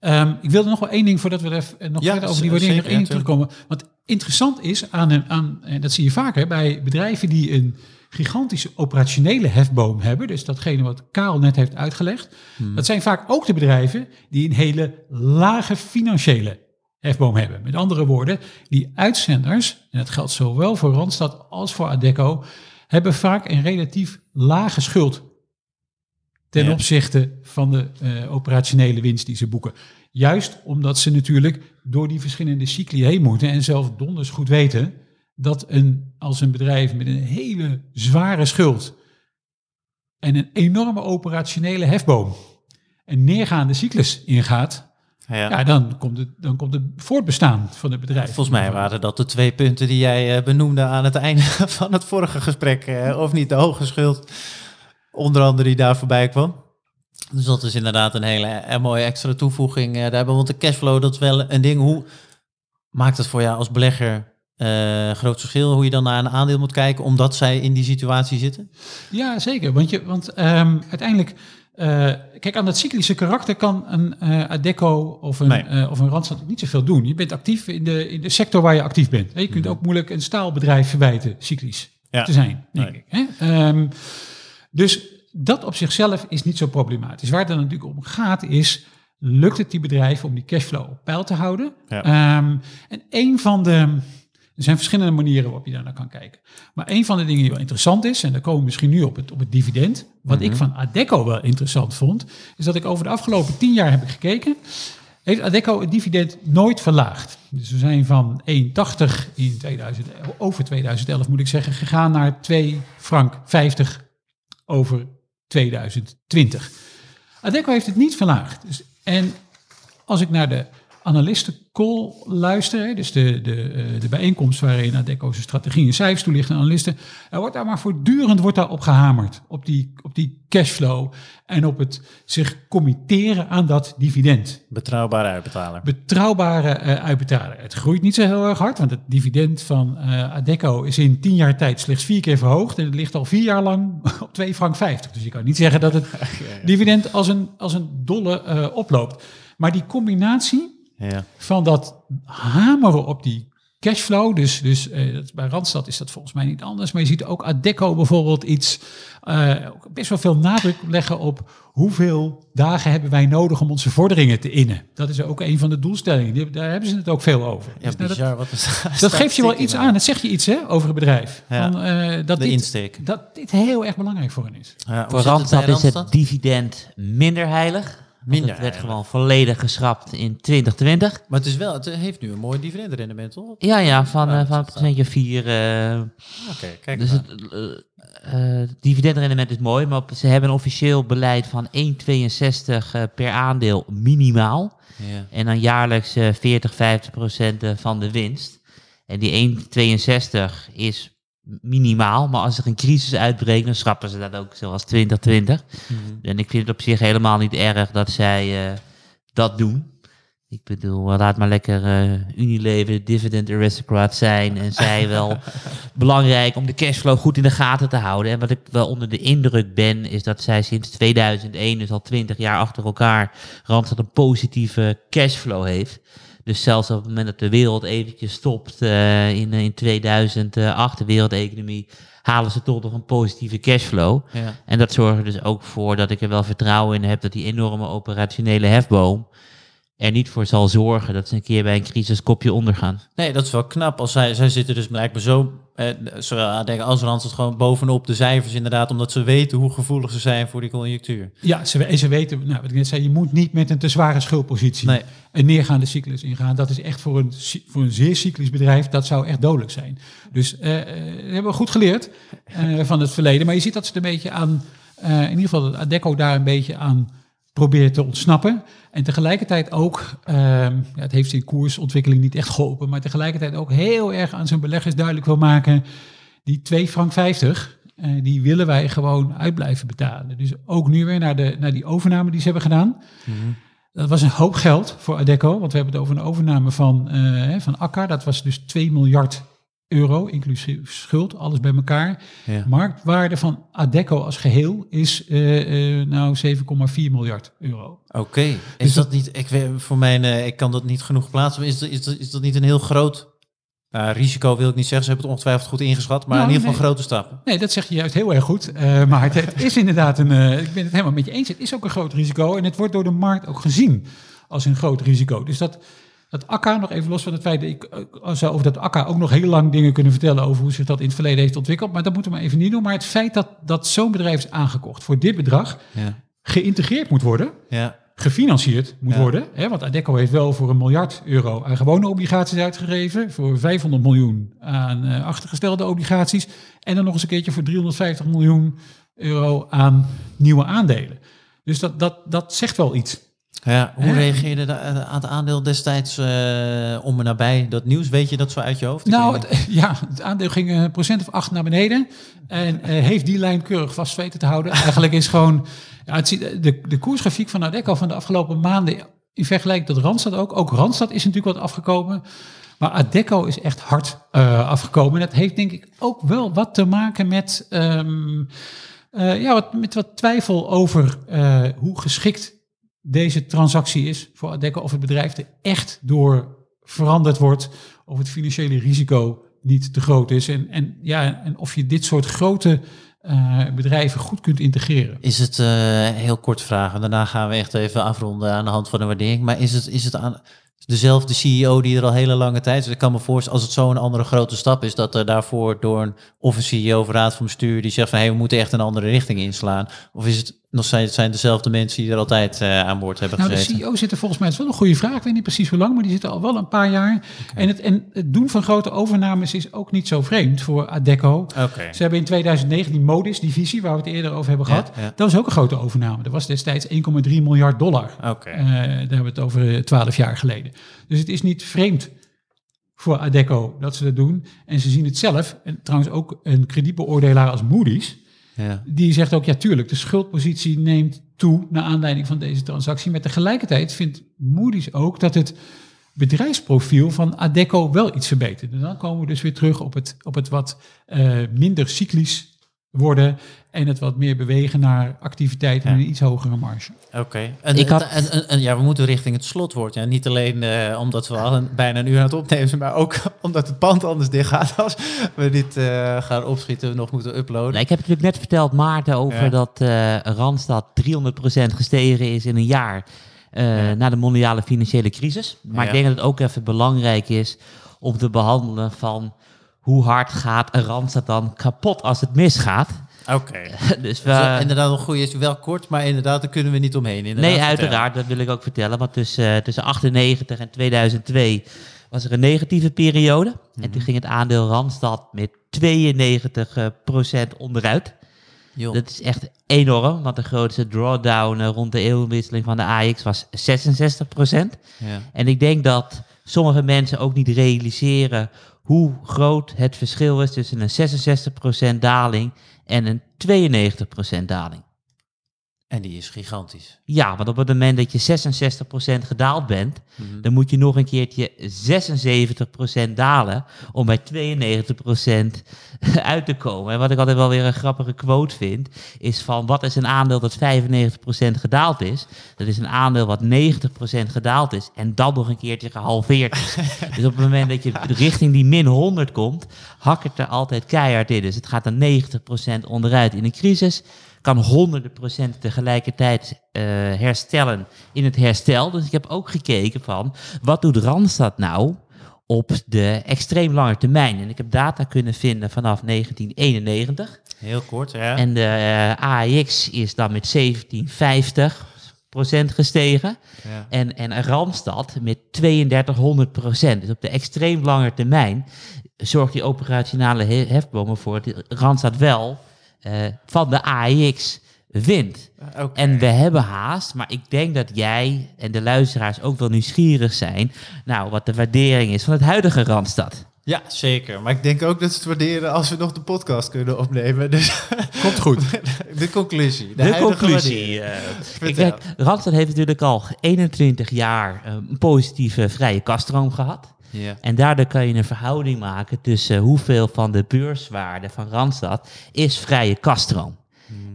Ehm, ik wilde nog wel één ding voordat we er even, eh, nog Ja, verder over die waardering nog één ja, terugkomen. Want interessant is aan, een, aan en dat zie je vaker bij bedrijven die een gigantische operationele hefboom hebben. Dus datgene wat Karel net heeft uitgelegd. Dat zijn vaak ook de bedrijven die een hele lage financiële hefboom hebben. Met andere woorden, die uitzenders, en dat geldt zowel voor Randstad als voor Adecco, hebben vaak een relatief lage schuld ten Ja. opzichte van de eh, operationele winst die ze boeken. Juist omdat ze natuurlijk door die verschillende cycli heen moeten en zelf donders goed weten dat een, als een bedrijf met een hele zware schuld en een enorme operationele hefboom een neergaande cyclus ingaat, Ja. ja, dan, komt het, dan komt het voortbestaan van het bedrijf. Volgens mij waren dat de twee punten die jij eh, benoemde aan het einde van het vorige gesprek. eh, of niet de hoge schuld, onder andere die daar voorbij kwam. Dus dat is inderdaad een hele een mooie extra toevoeging eh, daarbij. Want de cashflow, dat is wel een ding. Hoe maakt het voor jou als belegger eh, groot verschil hoe je dan naar een aandeel moet kijken, omdat zij in die situatie zitten? Ja, zeker. Want, je, want ehm, uiteindelijk eh, kijk, aan dat cyclische karakter kan een uh, Adecco of een, nee. of een Randstad niet zoveel doen. Je bent actief in de, in de sector waar je actief bent. Je kunt mhm. ook moeilijk een staalbedrijf verwijten, cyclisch te zijn, denk ik. Hè? Um, dus dat op zichzelf is niet zo problematisch. Waar het dan natuurlijk om gaat is, lukt het die bedrijven om die cashflow op peil te houden? Ja. Um, en een van de... Er zijn verschillende manieren waarop je daar naar kan kijken. Maar een van de dingen die wel interessant is, en dan komen we misschien nu op het, op het dividend. Wat ik mhm. van Adecco wel interessant vond, is dat ik over de afgelopen tien jaar heb ik gekeken. Heeft Adecco het dividend nooit verlaagd. Dus we zijn van 1,80 in 2000, over 2011 moet ik zeggen, gegaan naar 2 frank 50 over 2020. Adecco heeft het niet verlaagd. Dus, en als ik naar de analistencall luister, dus de, de, eh, de bijeenkomst waarin Adecco zijn strategie en cijfers toelicht aan analisten, er wordt daar maar voortdurend wordt daar op gehamerd, op die, op die cashflow en op het zich committeren aan dat dividend. Betrouwbare uitbetaler. Betrouwbare uh, uitbetaler. Het groeit niet zo heel erg hard, want het dividend van uh, Adecco is in tien jaar tijd slechts vier keer verhoogd en het ligt al vier jaar lang op 2 frank 50. Dus je kan niet zeggen dat het dividend als een, als een dolle uh, oploopt. Maar die combinatie ja. Van dat hameren op die cashflow. Dus, dus uh, bij Randstad is dat volgens mij niet anders. Maar je ziet ook Adecco bijvoorbeeld iets, uh, best wel veel nadruk leggen op hoeveel dagen hebben wij nodig om onze vorderingen te innen. Dat is ook een van de doelstellingen. daar hebben ze het ook veel over. Ja, dus bizar, dat, wat is, dat geeft je wel iets aan. Dat zeg je iets hè, over het bedrijf. Ja, van, uh, dat de dit, insteek. Dat dit heel erg belangrijk voor hen is. Ja, voor Randstad is het dividend minder heilig. Minder. Het werd gewoon volledig geschrapt in 2020. Maar het, is wel, het heeft nu een mooi dividendrendement, toch? Ja, ja, van, uh, van een procentje 4. Uh, Oké, kijk Dus het uh, dividendrendement is mooi, maar ze hebben een officieel beleid van 1,62 per aandeel minimaal. Ja. En dan jaarlijks 40, 50 procent van de winst. En die 1,62 is minimaal. Maar als er een crisis uitbreekt, dan schrappen ze dat ook zoals 2020. Mm En ik vind het op zich helemaal niet erg dat zij uh, dat doen. Ik bedoel, laat maar lekker uh, Unilever dividend aristocrat zijn. En zij wel belangrijk om de cashflow goed in de gaten te houden. En wat ik wel onder de indruk ben, is dat zij sinds 2001, dus al 20 jaar achter elkaar, Randstad een positieve cashflow heeft. Dus zelfs op het moment dat de wereld eventjes stopt uh, in, in 2008, de wereldeconomie, halen ze toch nog een positieve cashflow. Ja. En dat zorgt er dus ook voor dat ik er wel vertrouwen in heb dat die enorme operationele hefboom er niet voor zal zorgen dat ze een keer bij een crisis kopje ondergaan. Nee, dat is wel knap. Als zij, zij zitten dus blijkbaar zo, eh, zowel denken als Randstad gewoon bovenop de cijfers inderdaad, omdat ze weten hoe gevoelig ze zijn voor die conjunctuur. Ja, ze, ze weten, nou, wat ik net zei, je moet niet met een te zware schuldpositie nee. een neergaande cyclus ingaan. Dat is echt voor een, voor een zeer cyclisch bedrijf, dat zou echt dodelijk zijn. Dus uh, hebben we goed geleerd uh, van het verleden. Maar je ziet dat ze het een beetje aan, uh, in ieder geval dat Adecco daar een beetje aan probeert te ontsnappen. En tegelijkertijd ook, uh, ja, het heeft zijn koersontwikkeling niet echt geholpen, maar tegelijkertijd ook heel erg aan zijn beleggers duidelijk wil maken, die 2 frank 50, uh, die willen wij gewoon uit blijven betalen. Dus ook nu weer naar, de, naar die overname die ze hebben gedaan. Mhm. Dat was een hoop geld voor Adecco, want we hebben het over een overname van, uh, van Akka. Dat was dus 2 miljard euro, inclusief schuld, alles bij elkaar. Ja. Marktwaarde van Adecco als geheel is uh, uh, nou 7,4 miljard euro. Oké, is dus dat, niet, ik, voor mijn, uh, ik kan dat niet genoeg plaatsen, is dat, is dat, is dat niet een heel groot risico, wil ik niet zeggen, ze hebben het ongetwijfeld goed ingeschat, maar nou, in ieder geval grote stappen. Nee, dat zeg je juist heel erg goed, maar het, het, is inderdaad een, ik ben het helemaal met je eens, het is ook een groot risico en het wordt door de markt ook gezien als een groot risico. Dus dat dat akka, nog even los van het feit dat ik eh, zou over dat akka ook nog heel lang dingen kunnen vertellen over hoe zich dat in het verleden heeft ontwikkeld. Maar dat moeten we maar even niet doen. Maar het feit dat, dat zo'n bedrijf is aangekocht voor dit bedrag, ja. geïntegreerd moet worden, ja. gefinancierd moet worden. Hè, want Adecco heeft wel voor een miljard euro aan gewone obligaties uitgegeven, voor 500 miljoen aan uh, achtergestelde obligaties en dan nog eens een keertje voor 350 miljoen euro aan nieuwe aandelen. Dus dat, dat, dat zegt wel iets. Ja, hoe reageerde de, aan het aandeel destijds uh, om en nabij dat nieuws? Weet je dat zo uit je hoofd? Nou, het, ja, het aandeel ging een procent of acht naar beneden. En uh, heeft die lijn keurig vast weten te houden. Eigenlijk is gewoon ja, het, de, de koersgrafiek van Adecco van de afgelopen maanden... in vergelijking tot Randstad ook. Ook Randstad is natuurlijk wat afgekomen. Maar Adecco is echt hard uh, afgekomen. En dat heeft denk ik ook wel wat te maken met... Um, eh, ja, wat, met wat twijfel over eh, hoe geschikt deze transactie is voor Adecco. Of het bedrijf er echt door veranderd wordt. Of het financiële risico niet te groot is. En, en, ja, en of je dit soort grote uh, bedrijven goed kunt integreren. Is het, uh, heel kort vragen, daarna gaan we echt even afronden aan de hand van de waardering. Maar is het, is het aan dezelfde CEO die er al hele lange tijd is? Ik kan me voorstellen, als het zo'n andere grote stap is, dat er daarvoor door een, of een CEO of raad van bestuur die zegt van hey, we moeten echt een andere richting inslaan. Of is het nog zijn, zijn dezelfde mensen die er altijd uh, aan boord hebben nou, gezeten? De CEO zit er volgens mij, het is wel een goede vraag, ik weet niet precies hoe lang, maar die zitten al wel een paar jaar. Okay. En, het, en het doen van grote overnames is ook niet zo vreemd voor Adecco. Okay. Ze hebben in 2009 die Modis-divisie, waar we het eerder over hebben gehad, ja, ja. dat was ook een grote overname. Dat was destijds 1,3 miljard dollar. Okay. Uh, daar hebben we het over 12 jaar geleden. Dus het is niet vreemd voor Adecco dat ze dat doen. En ze zien het zelf, en trouwens ook een kredietbeoordelaar als Moody's, ja. Die zegt ook, ja tuurlijk, de schuldpositie neemt toe naar aanleiding van deze transactie. Maar tegelijkertijd vindt Moody's ook dat het bedrijfsprofiel van Adecco wel iets verbetert. En dan komen we dus weer terug op het, op het wat uh, minder cyclisch worden en het wat meer bewegen naar activiteiten Ja. met een iets hogere marge. Oké. En, Ik had- en, en, en ja, we moeten richting het slotwoord. Ja, niet alleen eh, omdat we al een, bijna een uur aan het opnemen zijn, maar ook omdat het pand anders dicht gaat als we dit eh, gaan opschieten, nog moeten uploaden. Nou, ik heb natuurlijk net verteld, Maarten, over Ja. dat eh, Randstad 300% gestegen is in een jaar eh, Ja. na de mondiale financiële crisis. Maar Ja. ik denk dat het ook even belangrijk is om te behandelen van hoe hard gaat een Randstad dan kapot als het misgaat. Oké. dus Dus, we, inderdaad, nog goed is wel kort, maar inderdaad, daar kunnen we niet omheen. Inderdaad, nee, uiteraard, dat wil ik ook vertellen. Want tussen, eh, tussen 98 en 2002 was er een negatieve periode. En toen ging het aandeel Randstad met 92% onderuit. Joh. Dat is echt enorm, want de grootste drawdown eh, rond de eeuwwisseling van de AX was 66%. Ja. En ik denk dat sommige mensen ook niet realiseren hoe groot het verschil is tussen een 66% daling en een 92% daling. En die is gigantisch. Ja, want op het moment dat je 66% gedaald bent, Mhm. dan moet je nog een keertje 76% dalen om bij 92% uit te komen. En wat ik altijd wel weer een grappige quote vind, is van wat is een aandeel dat 95% gedaald is? Dat is een aandeel wat 90% gedaald is en dan nog een keertje gehalveerd is. dus op het moment dat je richting die min 100 komt, hak het er altijd keihard in. Dus het gaat dan 90% onderuit in een crisis kan honderden procent tegelijkertijd eh, herstellen in het herstel. Dus ik heb ook gekeken van, wat doet Randstad nou op de extreem lange termijn? En ik heb data kunnen vinden vanaf 1991. Heel kort, ja. En de eh, AEX is dan met 1750 procent gestegen. ja. En, en Randstad met 3200 procent. Dus op de extreem lange termijn zorgt die operationele he- hefbomen voor dat Randstad wel van de AEX wint. Oké. En we hebben haast, maar ik denk dat jij en de luisteraars ook wel nieuwsgierig zijn. Nou, wat de waardering is van het huidige Randstad. Ja, zeker. Maar ik denk ook dat ze het waarderen als we nog de podcast kunnen opnemen. Dus Komt goed. de conclusie. De, De, huidige conclusie. eh, ik denk, Randstad heeft natuurlijk al 21 jaar eh, een positieve vrije kaststroom gehad. Ja. En daardoor kan je een verhouding maken tussen hoeveel van de beurswaarde van Randstad is vrije kaststroom.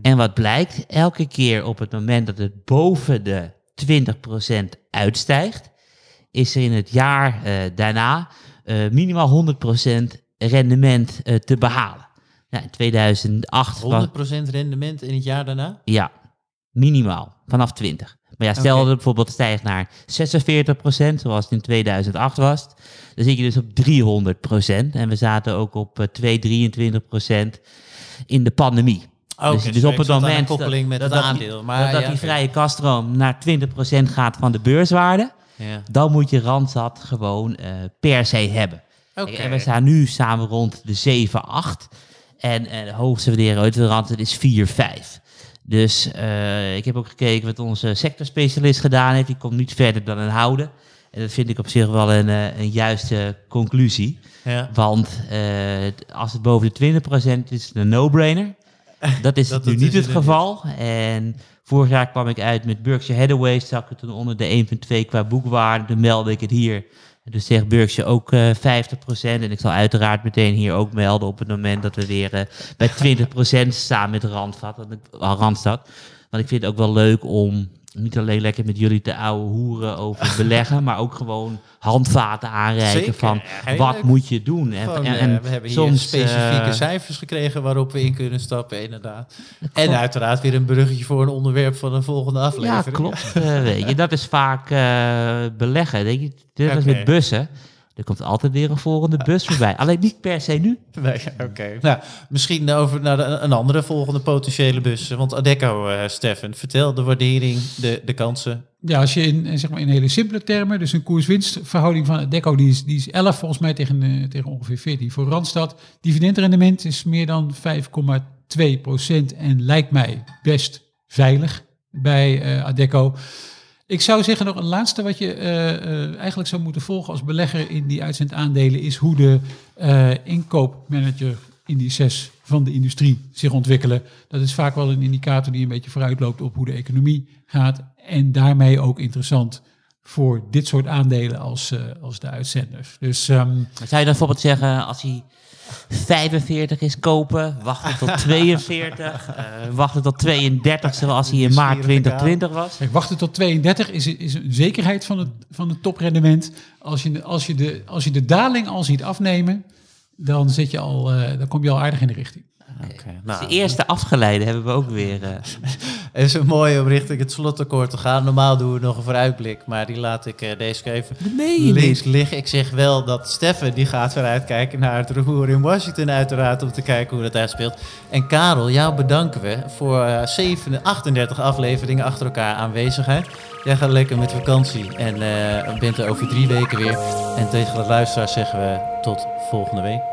En wat blijkt, elke keer op het moment dat het boven de 20% uitstijgt, is er in het jaar eh, daarna eh, minimaal 100% rendement eh, te behalen. Nou, in 2008 was, 100% rendement in het jaar daarna? ja, minimaal, vanaf 20. Maar ja, stel dat het bijvoorbeeld stijgt naar 46%, zoals het in 2008 was, dan zit je dus op 300%. En we zaten ook op eh, 2, 23% in de pandemie. Oké, dus, dus op het een moment koppeling met dat, het dat die- aandeel. Maar dat ja, die vrije kaststroom naar 20% gaat van de beurswaarde, Ja. dan moet je Randstad gewoon eh, per se hebben. En we staan nu samen rond de 7, 8. En eh, de hoogste waardering uit de Randstad is 4, 5. Dus eh, ik heb ook gekeken wat onze sectorspecialist gedaan heeft. Die komt niet verder dan een houden. En dat vind ik op zich wel een, eh, een juiste conclusie. Ja. Want eh, als het boven de 20% is, is het een no-brainer. Dat is Dat- het nu niet is het het geval. En vorig jaar kwam ik uit met Berkshire Hathaway. Zag ik toen onder de 1,2 qua boekwaarde. Toen meldde ik het hier. Dus zegt Burgsje ook uh, 50%. En ik zal uiteraard meteen hier ook melden op het moment dat we weer uh, bij 20% staan met Randstad. Randstad. Want ik vind het ook wel leuk om niet alleen lekker met jullie te ouwe hoeren over beleggen, maar ook gewoon handvaten aanreiken van wat moet je doen. En, en, en, we hebben hier soms, specifieke uh, cijfers gekregen waarop we in kunnen stappen, inderdaad. En uiteraard weer een bruggetje voor een onderwerp van een volgende aflevering. Ja, klopt. uh, weet je, dat is vaak uh, beleggen. Denk je, dit okay. met bussen. Er komt altijd weer een volgende bus voorbij. Alleen niet per se nu. Nee, oké. Nou, misschien over naar de, een andere volgende potentiële bus. Want Adecco, uh, Steffen, vertel de waardering, de, de kansen. Ja, als je in, zeg maar in hele simpele termen, dus een koers-winstverhouding van Adecco, die is, die is 11 volgens mij tegen, uh, tegen ongeveer 14 voor Randstad. Dividendrendement is meer dan 5,2 procent en lijkt mij best veilig bij uh, Adecco. Ik zou zeggen nog een laatste wat je uh, uh, eigenlijk zou moeten volgen als belegger in die uitzendaandelen is hoe de uh, inkoopmanager indices van de industrie zich ontwikkelen. Dat is vaak wel een indicator die een beetje vooruitloopt op hoe de economie gaat en daarmee ook interessant voor dit soort aandelen als, als de uitzenders. Dus, um, zou je dan bijvoorbeeld zeggen als hij 45 is kopen, wachten tot 42, uh, wachten tot 32 zoals hij in maart 2020 was. Kijk, wachten tot 32 is, is een zekerheid van het, van het toprendement. Als je, als, je de, als je de daling al ziet afnemen, dan, zit je al, uh, dan kom je al aardig in de richting. Okay, nou, de eerste afgeleide hebben we ook weer. Uh... Het is een mooie om richting het slotakkoord te gaan. Normaal doen we nog een vooruitblik, maar die laat ik uh, deze keer even nee, links liggen. Ik zeg wel dat Steffen die gaat vooruitkijken naar het roer in Washington uiteraard om te kijken hoe dat uitspeelt. En Karel, jou bedanken we voor uh, 7, 38 afleveringen achter elkaar aanwezigheid. Jij gaat lekker met vakantie en uh, bent er over drie weken weer. En tegen de luisteraars zeggen we tot volgende week.